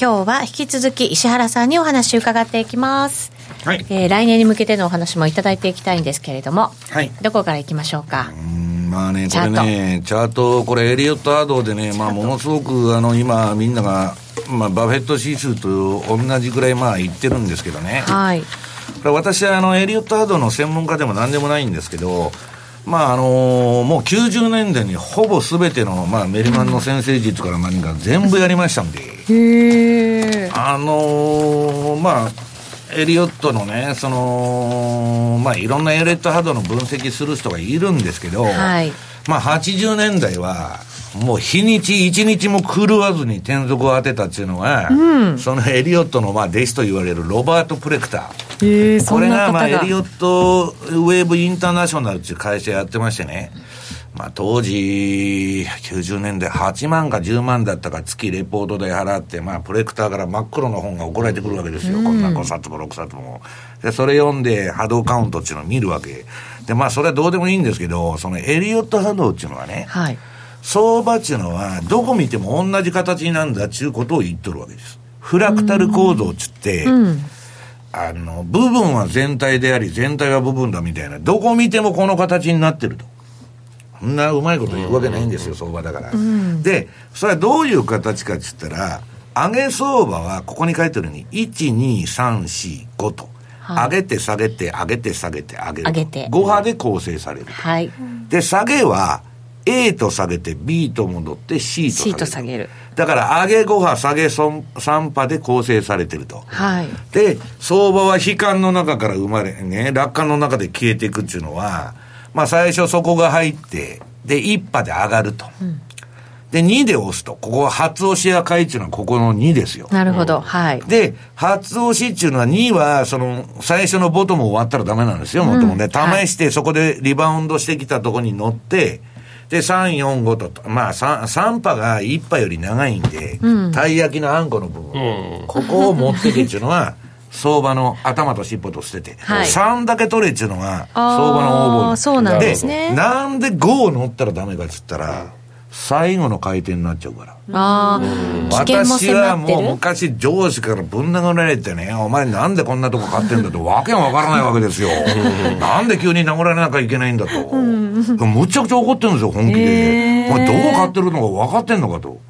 今日は引き続き石原さんにお話を伺っていきます。はい。えー来年に向けてのお話もいただいていきたいんですけれども、はい。どこからいきましょうか？うんまあね、こチャートれね、チャート、これエリオットアードでね、まあものすごくあの今みんなが、まあバフェット指数と同じぐらいまあ言ってるんですけどね。はい。私はあのエリオット・ハドの専門家でも何でもないんですけど、まああのもう90年代にほぼすべての、まあ、メリマンの先生術から何か全部やりましたんで、へあのーまあ、エリオットのね、その、まあ、いろんなエリオットハードの分析する人がいるんですけど、はい。まあ、80年代は、もう日にち一日も狂わずに転属を当てたっていうのは、そのエリオットのまあ弟子と言われるロバート・プレクター。えー、そこれがまあエリオットウェーブインターナショナルっていう会社やってましてね、まあ当時、90年代8万か10万だったか月レポートで払って、まあプレクターから真っ黒の本が送られてくるわけですよ。こんな5冊も6冊も。で、それ読んで波動カウントっていうのを見るわけ。で、まあそれはどうでもいいんですけど、そのエリオット波動っていうのはね、はい相場っていうのは、どこ見ても同じ形なんだっていうことを言っとるわけです。フラクタル構造っつって、あの、部分は全体であり、全体は部分だみたいな、どこ見てもこの形になってると。そんなうまいこと言うわけないんですよ、相場だから。で、それはどういう形かって言ったら、上げ相場はここに書いてるように、1、2、3、4、5と。上げて下げて、上げて下げて、上げると。上げて5波で構成されると。はいで、下げは、A と下げて B と戻って C と下げ C る。と下げるだから、上げ5波、下げ3波で構成されてると。はいで、相場は悲観の中から生まれ、ね、楽観の中で消えていくっていうのは、まあ最初そこが入って、で、1波で上がると。で、2で押すと。ここは初押しや買いっていうのはここの2ですよ。なるほど。はい。で、初押しっていうのは2は、その、最初のボトム終わったらダメなんですよ、もともね。試して、そこでリバウンドしてきたとこに乗って、で、3、4、5と、まあ3、3波が1波より長いんで、たい焼きのあんこの部分、ここを持ってけっていうのは、相場の頭と尻尾と捨てて、はい3だけ取れっていうのが、相場の応募そうなんですねなんで5を乗ったらダメかっつったら、最後の回転になっちゃうから。あ私はもう昔上司からぶん殴られてね、お前なんでこんなとこ買ってんだと、わけがわからないわけですよ。なんで急に殴られなきゃいけないんだと。むちゃくちゃ怒ってるんですよ、本気で。お前どこ買ってるのか分かってんのかと。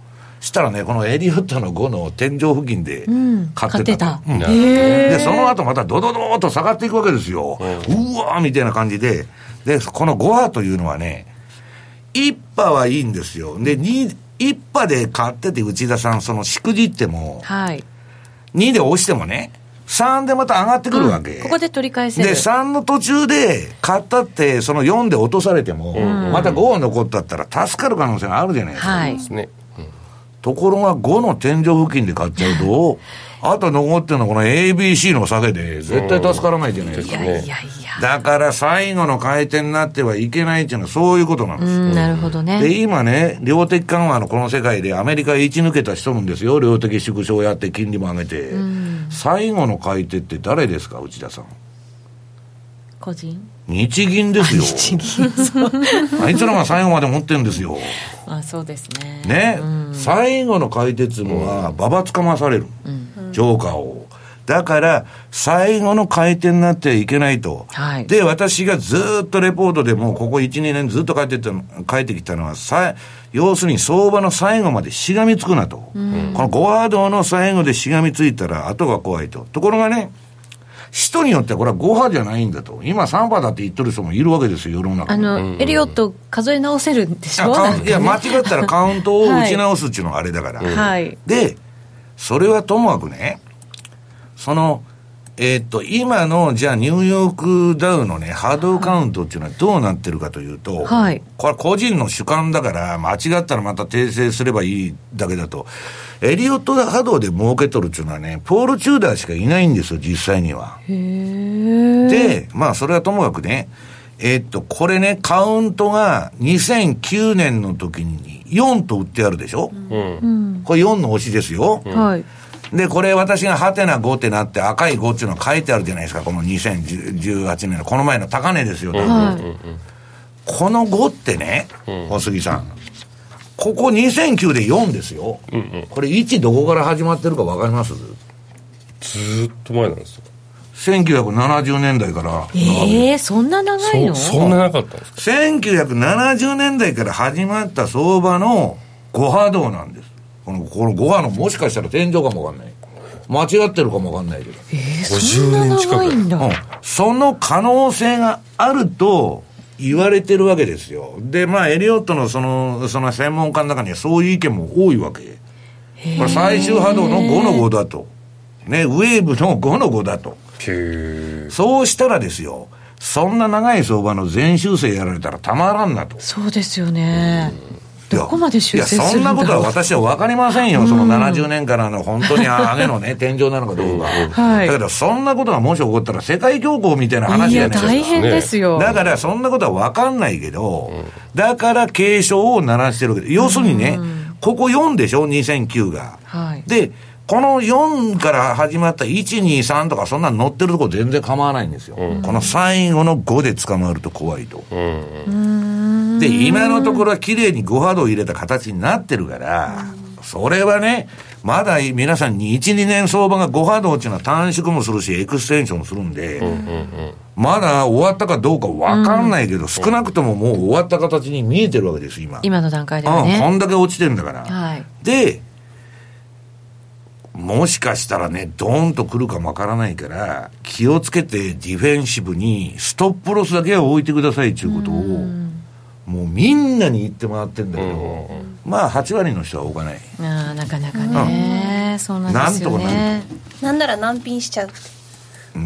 したらね、このエリオットの5の天井付近で買ってたと。買ってうんで、その後またドドドーっと下がっていくわけですよ。うわーみたいな感じで。で、この5波というのはね、一波はいいんですよ。で、二一波で買ってて内田さん、そのしくじっても、はい2で押してもね、3でまた上がってくるわけ。ここで取り返せるで、3の途中で買ったって、その4で落とされても、また5が残ったったら助かる可能性があるじゃないですか。はいですね。ところが5の天井付近で買っちゃうと、あと残ってるのはこの ABC の下げで絶対助からないじゃないですか。いやいやだから最後の回転になってはいけないっていうのはそういうことなんです。うんなるほどねで、今ね、量的緩和のこの世界でアメリカへ一抜けた人るんですよ。量的縮小やって金利も上げて。最後の買い手って誰ですか、内田さん。個人？日銀ですよ。日 銀あいつらが最後まで持ってるんですよ。あそうですねね、最後の買い手っつうのは、ばばつかまされる。ジョーカーを。だから、最後の回転になってはいけないと。はいで、私がずーっとレポートでもうここ1、2年ずっと書いてたの書いてきたのは、さ要するに相場の最後までしがみつくなと。この5ワードの最後でしがみついたら後が怖いと。ところがね、人によってはこれは5波じゃないんだと。今3波だって言ってる人もいるわけですよ、世の中に。あの、エリオット数え直せるんでしょいや、間違ったらカウントを打ち直すっていうのがあれだから。はい。で、それはともかくね、その、えーっと、今の、じゃあ、ニューヨークダウのね、波動カウントっていうのはどうなってるかというと、はいこれ個人の主観だから、間違ったらまた訂正すればいいだけだと、エリオット波動で儲けとるっていうのはね、ポール・チューダーしかいないんですよ、実際には。で、まあ、それはともかくね、えーっと、これね、カウントが2009年の時に4と売ってあるでしょ、うん。これ4の押しですよ。はいで、これ私がハテナ5ってなって赤い5っていうのが書いてあるじゃないですか。この2018年の、この前の高値ですよ。はいこの5ってね、小杉さん。ここ2009で4ですよ。これ1どこから始まってるかわかります？ずーっと前なんですよ。?1970 年代から。ええそんな長いの？そそんななかったんですか？1970年代から始まった相場の5波動なんです。この、この5波のもしかしたら天井かもわかんない。間違ってるかもわかんないけど。えー、そんな長いんだ。うん。その可能性があると、言われてるわけですよ。で、まあ、エリオットのその、その専門家の中にはそういう意見も多いわけ。これ最終波動の5の5だと。ね、ウェーブの5の5だと。そうしたらですよ、そんな長い相場の全修正やられたらたまらんなと。そうですよね。どこまで修正するんだいや、そんなことは私は分かりませんよ。その70年からの本当に上げのね、天井なのかどうか。はい。だけど、そんなことがもし起こったら世界恐慌みたいな話じゃないですか。大変ですよ。だから、そんなことは分かんないけど、だから警鐘を鳴らしてるわけで。要するにね、ここ4でしょ ?2009 が。はい。で、この4から始まった1、2、3とかそんな乗ってるとこ全然構わないんですよ。うん、この最後の5で捕まると怖いと。うん、で、今のところは綺麗に5波動入れた形になってるから、それはね、まだ皆さんに1、2年相場が5波動っていうのは短縮もするし、エクステンションもするんで、まだ終わったかどうか分かんないけど、少なくとももう終わった形に見えてるわけです、今。今の段階ではね。うん、こんだけ落ちてんだから。はい、で、もしかしたらね、ドーンと来るかもわからないから、気をつけてディフェンシブに、ストップロスだけは置いてくださいっていうことを、もうみんなに言ってもらってるんだけど、まあ8割の人は置かない。あなかなかね、うん、そうなんですよね。なんとかななんなら難品しちゃう？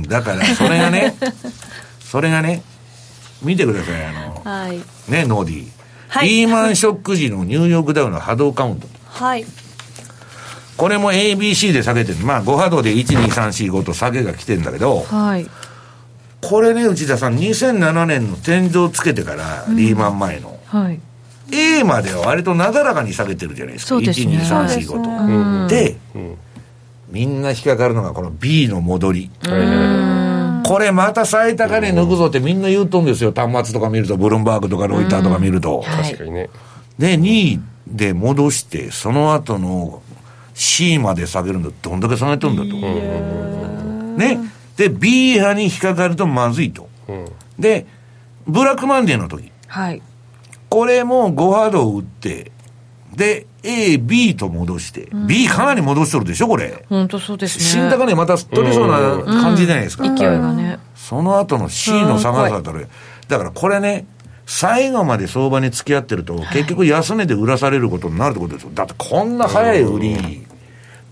だから、それがね、それがね、見てください、あの、はい、ね、ノーディー。はい、リーマンショック時のニューヨークダウの波動カウント。はい。これも ABC で下げてる。まあ、5波動で1、2、3、4、5と下げが来てるんだけど、はい。これね、内田さん、2007年の天井つけてから、うん、リーマン前の。はい。A までは割となだらかに下げてるじゃないですか。そうですね、1、2、3、4、5と。で、うん、みんな引っかかるのがこの B の戻り。これまた最高値抜くぞってみんな言うとんですよ。端末とか見ると、ブルンバーグとかロイターとか見ると。確かにね。で、2位で戻して、その後の C まで下げるんだどんだけ下げてるんだと。ね。で、B 派に引っかかるとまずいと。で、ブラックマンデーの時。はい。これも5波動打って、で、A、B と戻して、うん、B かなり戻しとるでしょ、これ。本当そうですね。新高値また取れそうな感じじゃないですか。うん、勢いがね。その後の C の下がりだったら、だからこれね、最後まで相場に付き合ってると、結局安値で売らされることになるってことですよ。だってこんな早い売り、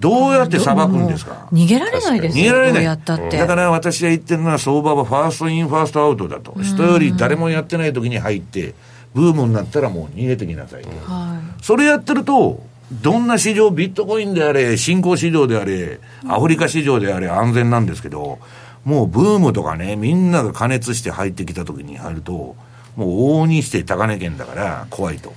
どうやって捌くんですか？逃げられないですよ。逃げられない。やったって。だから私が言ってるのは相場は first in、first out だと。人より誰もやってない時に入って、ブームになったらもう逃げてきなさいと。はい、それやってると、どんな市場、ビットコインであれ、新興市場であれ、アフリカ市場であれ、安全なんですけど、もうブームとかね、みんなが加熱して入ってきた時に入ると、もう往々にして高値圏だから怖いと。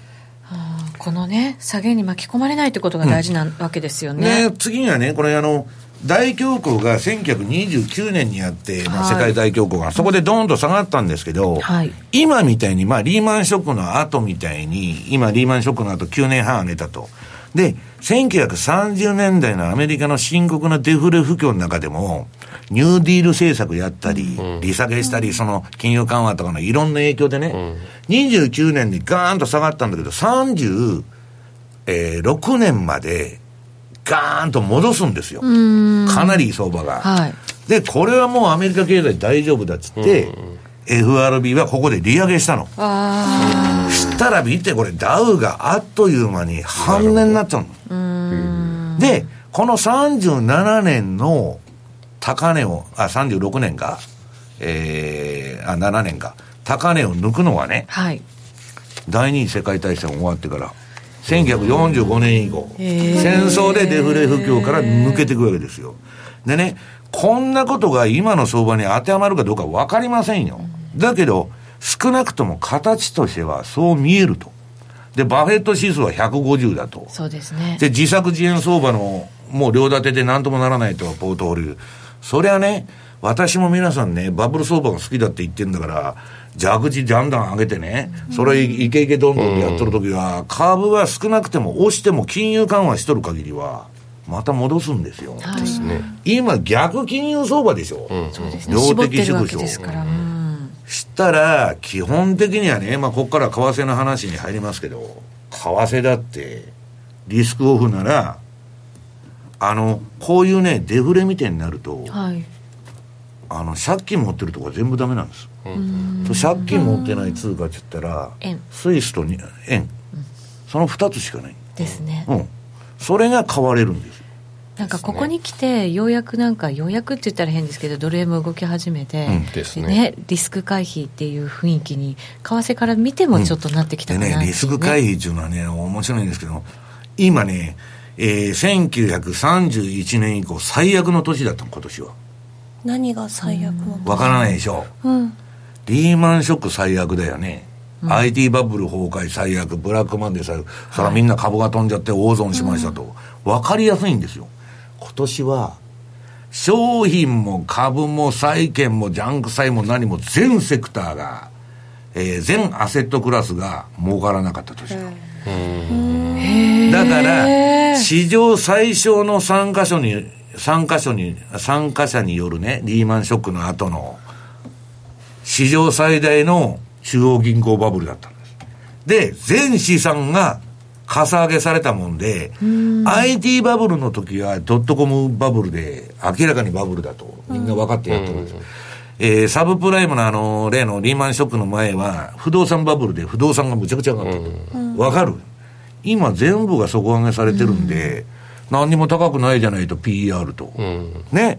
このね、下げに巻き込まれないということが大事なわけですよね。うん、ね次にはね、これあの、大恐慌が1929年にあって、まあ、世界大恐慌が、そこでドーンと下がったんですけど、はい、今みたいに、まあ、リーマンショックの後みたいに、今、リーマンショックの後9年半上げたと。で、1930年代のアメリカの深刻なデフレ不況の中でも、ニューディール政策やったり、利下げしたり、その金融緩和とかのいろんな影響でね、29年にガーンと下がったんだけど、36年までガーンと戻すんですよ。かなり相場が。はい、で、これはもうアメリカ経済大丈夫だっつって、FRB はここで利上げしたの。したら見て、これダウがあっという間に半年になっちゃうの。で、この37年の高値を、あ、36年か、えー、あ、7年か、高値を抜くのはね、はい、第二次世界大戦終わってから、1945年以降、戦争でデフレ不況から抜けていくわけですよ。でね、こんなことが今の相場に当てはまるかどうか分かりませんよ。だけど、少なくとも形としてはそう見えると。で、バフェット指数は150だと。そうですね。で、自作自演相場の、もう両立てで何ともならないと、ポートフォリオ。そりゃね、私も皆さんね、バブル相場が好きだって言ってんだから、蛇口じゃんだん上げてね、それイケイケどんどんやっとるときは、株は少なくても押しても金融緩和しとる限りは、また戻すんですよ。はい、今、逆金融相場でしょ。うん、量的縮小。したら、基本的にはね、まあ、ここから為替の話に入りますけど、為替だって、リスクオフなら、あのこういうねデフレみたいになると、はい。あの借金持ってるとこは全部ダメなんです、借金持ってない通貨って言ったら円。スイスとに円、その2つしかない、ですね、うん、それが買われるんです。よなんかここに来てようやくなんかようやくって言ったら変ですけどドル円も動き始めて、うん。ですね。リスク回避っていう雰囲気に為替から見てもちょっとなってきたかなっていうでねリスク回避っていうのはね面白いんですけど今ね、えー、1931年以降最悪の年だったの今年は。何が最悪のわからないでしょ。うん。リーマンショック最悪だよね、IT バブル崩壊最悪ブラックマンデー最悪。それはみんな株が飛んじゃって大損しましたと、分かりやすいんですよ。今年は商品も株も債券もジャンク債も何も全セクターが、えー全アセットクラスが儲からなかった年だだから、史上最小の3箇所に、3箇所に、参加者によるね、リーマンショックの後の、史上最大の中央銀行バブルだったんです。で、全資産がかさ上げされたもんで、IT バブルの時はドットコムバブルで、明らかにバブルだと、みんな分かってやってるんです。えーサブプライムのあの、例のリーマンショックの前は、不動産バブルで不動産がむちゃくちゃ上がったと。わ、かる？今全部が底上げされてるんで、何にも高くないじゃないと PER と。ね？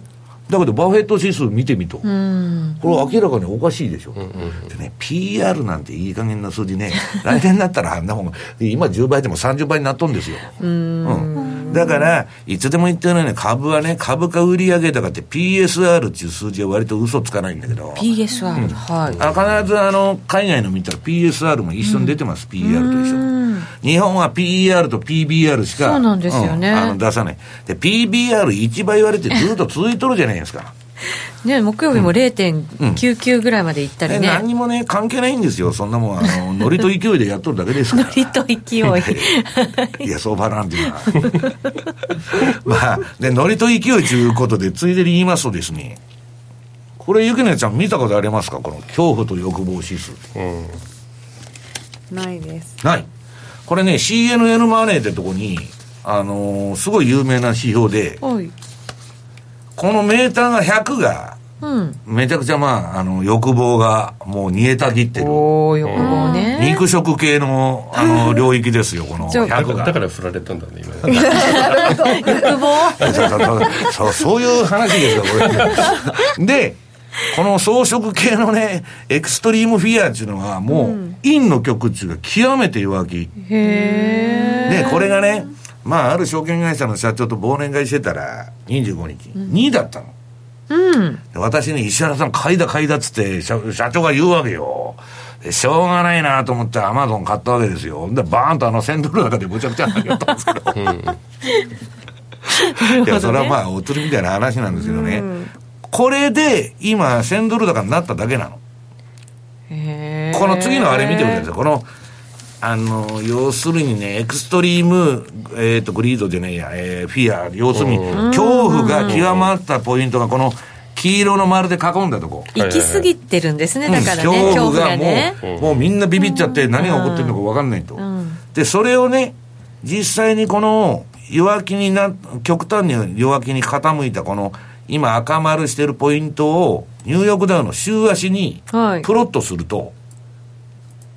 だけどバフェット指数見てみと。これ明らかにおかしいでしょ。でね、PR なんていい加減な数字ね、来年になったらあんなもん、今10倍でも30倍になっとんですよ。うん。だから、いつでも言ってるように株はね、株価売上高って PSR っていう数字は割と嘘つかないんだけど、PSR、はい。あ必ずあの海外の見たら PSR も一緒に出てます、PER と一緒。に日本は PER と PBR しかそうなんですよね。うんあの出さない。で PBR1 倍言われてずっと続いとるじゃないですか。ね木曜日も0.99ぐらいまでいったりえね、何にもね関係ないんですよ。そんなもんあの ノリと勢いでやっとるだけですから。ノリと勢い。いや、相場なんていうのは。まあ、で、ノリと勢いということで、ついでに言いますとですね、これ、ゆきねちゃん見たことありますか？この恐怖と欲望指数。ないです。ない。これね、CNN マネーってとこに、あのーすごい有名な指標で、はいこのメーターが100が、うんめちゃくちゃまあ、あの、欲望がもう煮えたぎってる。欲望ね肉食系の、あの、領域ですよ、このじゃあ100が。だからだから振られたんだね今ね 欲望？そうそうそうそうそういう話ですよ、これ。で、この装飾系のね、エクストリームフィアっていうのは、もう、陰の極中が極めて弱気。へで、これがね、まあ、ある証券会社の社長と忘年会してたら、25日、2位だったの。えうんで私に石原さん買いだ買いだっつって社社長が言うわけよ。でしょうがないなと思ってアマゾン買ったわけですよ。で、バーンとあの1000ドル高でむちゃくちゃ上がったんですけど。いや、それはまあ、お釣りみたいな話なんですけどね。これで、今、1000ドル高になっただけなの。この次のあれ見てください。この、あの、要するにね、エクストリーム、えっ、と、グリードじゃないや、えーフィア、要するに、恐怖が極まったポイントが、この、黄色の丸で囲んだとこ。行き過ぎてるんですね。だからね、うん恐怖ががもう、ね。もうみんなビビっちゃって何が起こってるのか分かんないと。ん。で、それをね、実際にこの弱気にな、極端に弱気に傾いたこの、今赤丸してるポイントを、ニューヨークダウの週足にはい。プロットすると、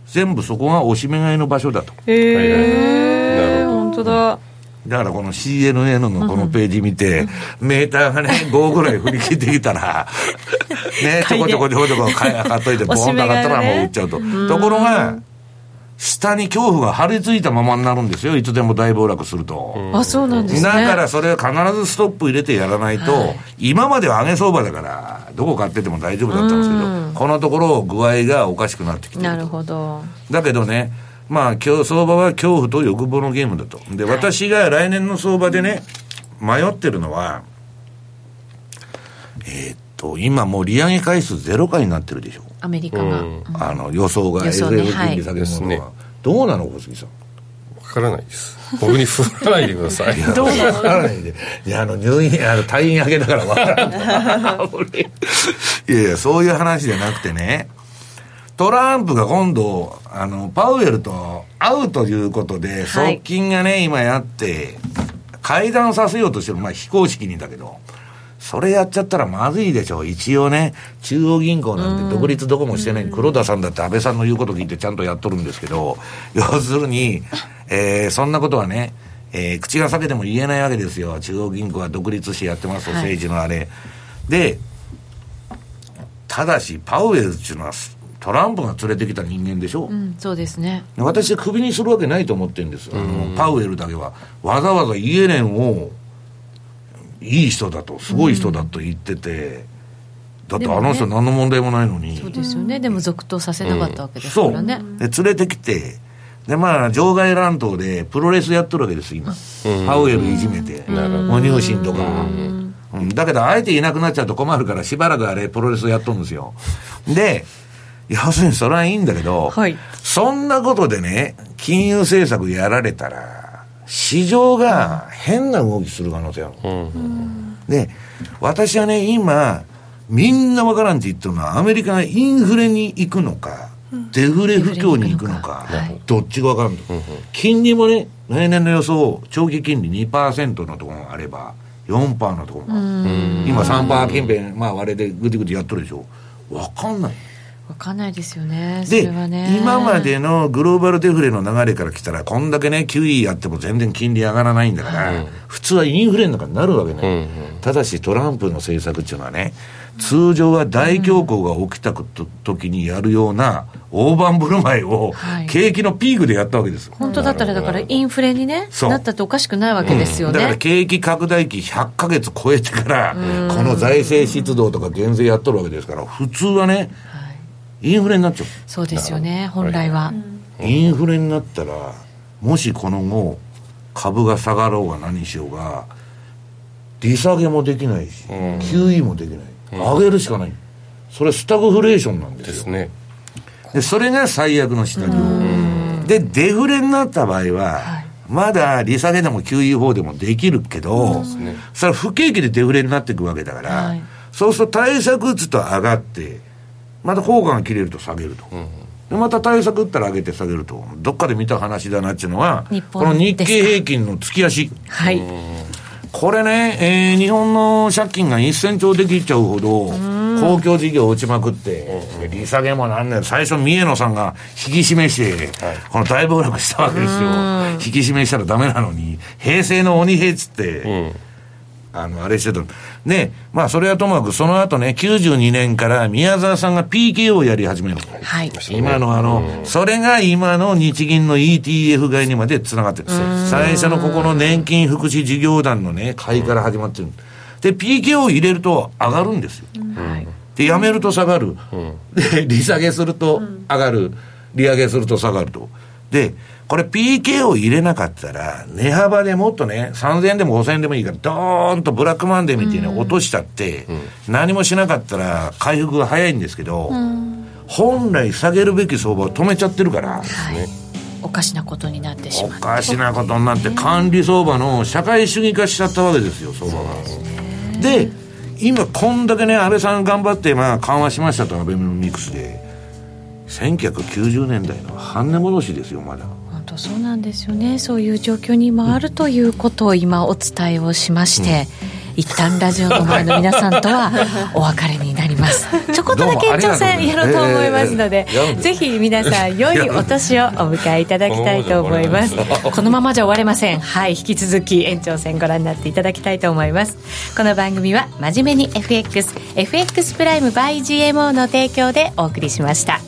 全部そこがおしめ買いの場所だと。へはいはいえなるほど。本当だ。だからこの CNN のこのページ見て、メーターがね、5ぐらい振り切ってきたら、ね、ちょこちょこちょこちょこ買い買っといて、ボーンと上がったらもう売っちゃうと。ところが、下に恐怖が張り付いたままになるんですよ。いつでも大暴落すると。あそうなんですねだからそれは必ずストップ入れてやらないと、今までは上げ相場だから、どこ買ってても大丈夫だったんですけど、このところ具合がおかしくなってきてると。なるほどだけどね、まあ、今日相場は恐怖と欲望のゲームだと。で、私が来年の相場でね、迷ってるのは、えーっと、今もう利上げ回数ゼロ回になってるでしょ。アメリカが、うん。あの、予想が、予想ね。SF はい金利下げるもの。は。ですねどうなの、小杉さん？わからないです。僕に振らないでください。どうなの？わからないで。いや、あの、入院、あの、退院明けだからわからない。いやいや、そういう話じゃなくてね、トランプが今度、あの、パウエルと会うということで、はい。側近がね、今やって、改ざんさせようとしてる、まあ非公式にだけど、それやっちゃったらまずいでしょ。う。一応ね、中央銀行なんて独立どこもしてない、黒田さんだって安倍さんの言うこと聞いてちゃんとやっとるんですけど、要するに、えー、そんなことはね、えー、口が裂けても言えないわけですよ。中央銀行は独立してやってますと、はい、政治のあれ。で、ただし、パウエルっていうのは、トランプが連れてきた人間でしょ、うん、そうですね。私はクビにするわけないと思ってるんです、あのパウエルだけは。わざわざイエレンをいい人だとすごい人だと言ってて、だってあの人何の問題もないのに、そうですよね。でも続投させなかったわけですからね、で連れてきてでまあ場外乱闘でプロレスやってるわけです今、パウエルいじめて、もう入信とか、うん、だけどあえていなくなっちゃうと困るからしばらくあれプロレスやっとるんですよ。で要するにそれはいいんだけど、はい、そんなことでね金融政策やられたら市場が変な動きする可能性ある、うん、で私はね今みんなわからんって言ってるのはアメリカがインフレに行くのかデフレ不況に行くのか、どっちが分からんと、金利もね、来年の予想、長期金利2%のところがあれば、4%のところが、今3%近辺、まあ、あれでぐちぐちやっとるでしょ、分かんない。分かんないですよね、で、ね、今までのグローバルデフレの流れから来たら、こんだけね、QE やっても全然金利上がらないんだから、普通はインフレの中になるわけね、うんただしトランプの政策っていうのはね、通常は大恐慌が起きた時にやるような大盤振る舞いを、景気のピークでやったわけです、本当だったら、だからインフレに、ね、なったっておかしくないわけですよね、うん、だから景気拡大期100か月超えてから、この財政出動とか減税やっとるわけですから、普通はね、インフレになっちゃうそうですよね、本来は。インフレになったら、もしこの後、株が下がろうが何しようが、利下げもできないし、QE もできない。上げるしかない。それスタグフレーションなんですよ。ですね。で、それが最悪のシナリオ。で、デフレになった場合は、はい、まだ利下げでも QE 法でもできるけど、それは不景気でデフレになっていくわけだから、はい、そうすると対策打つと上がって、また効果が切れると下げると。うんでまた対策打ったら上げて下げると、どっかで見た話だなっていうのは、この日経平均の月足。はい。これね、えー、日本の借金が1000兆できちゃうほど、公共事業を打ちまくって、利下げもなんね最初、三重野さんが引き締めして、この大暴落したわけですよ。引き締めしたらダメなのに、平成の鬼平っつって、あの、あれしてた。で、まあ、それはともかく、その後ね、92年から宮沢さんが PK をやり始める。はい。今のあの、それが今の日銀の ETF 買いにまで繋がってるんです最初のここの年金福祉事業団のね、買いから始まってる。で、PK を入れると上がるんですよ。はい。で、やめると下がる。で、利下げすると上がる。利上げすると下がると。で、これ PK を入れなかったら、値幅でもっとね、3000円でも5000円でもいいから、ドーンとブラックマンデーみたいに落としちゃって、うん、何もしなかったら回復が早いんですけど、うん、本来下げるべき相場を止めちゃってるから、はい、おかしなことになってしまって。おかしなことになって、管理相場の社会主義化しちゃったわけですよ、相場が。で、今こんだけね、安倍さん頑張って、まあ緩和しましたと、アベノミクスで。1990年代の半値戻しですよ、まだ。当そうなんですよね。そういう状況に今あるということを今お伝えをしまして、うん、一旦ラジオの前の皆さんとはお別れになります。ちょこっとだけ延長戦やろうと思いますので、えー、ぜひ皆さん良いお年をお迎えいただきたいと思います。このままじゃ終われません。はい引き続き延長戦ご覧になっていただきたいと思います。この番組は真面目に FXFX プライム by GMO の提供でお送りしました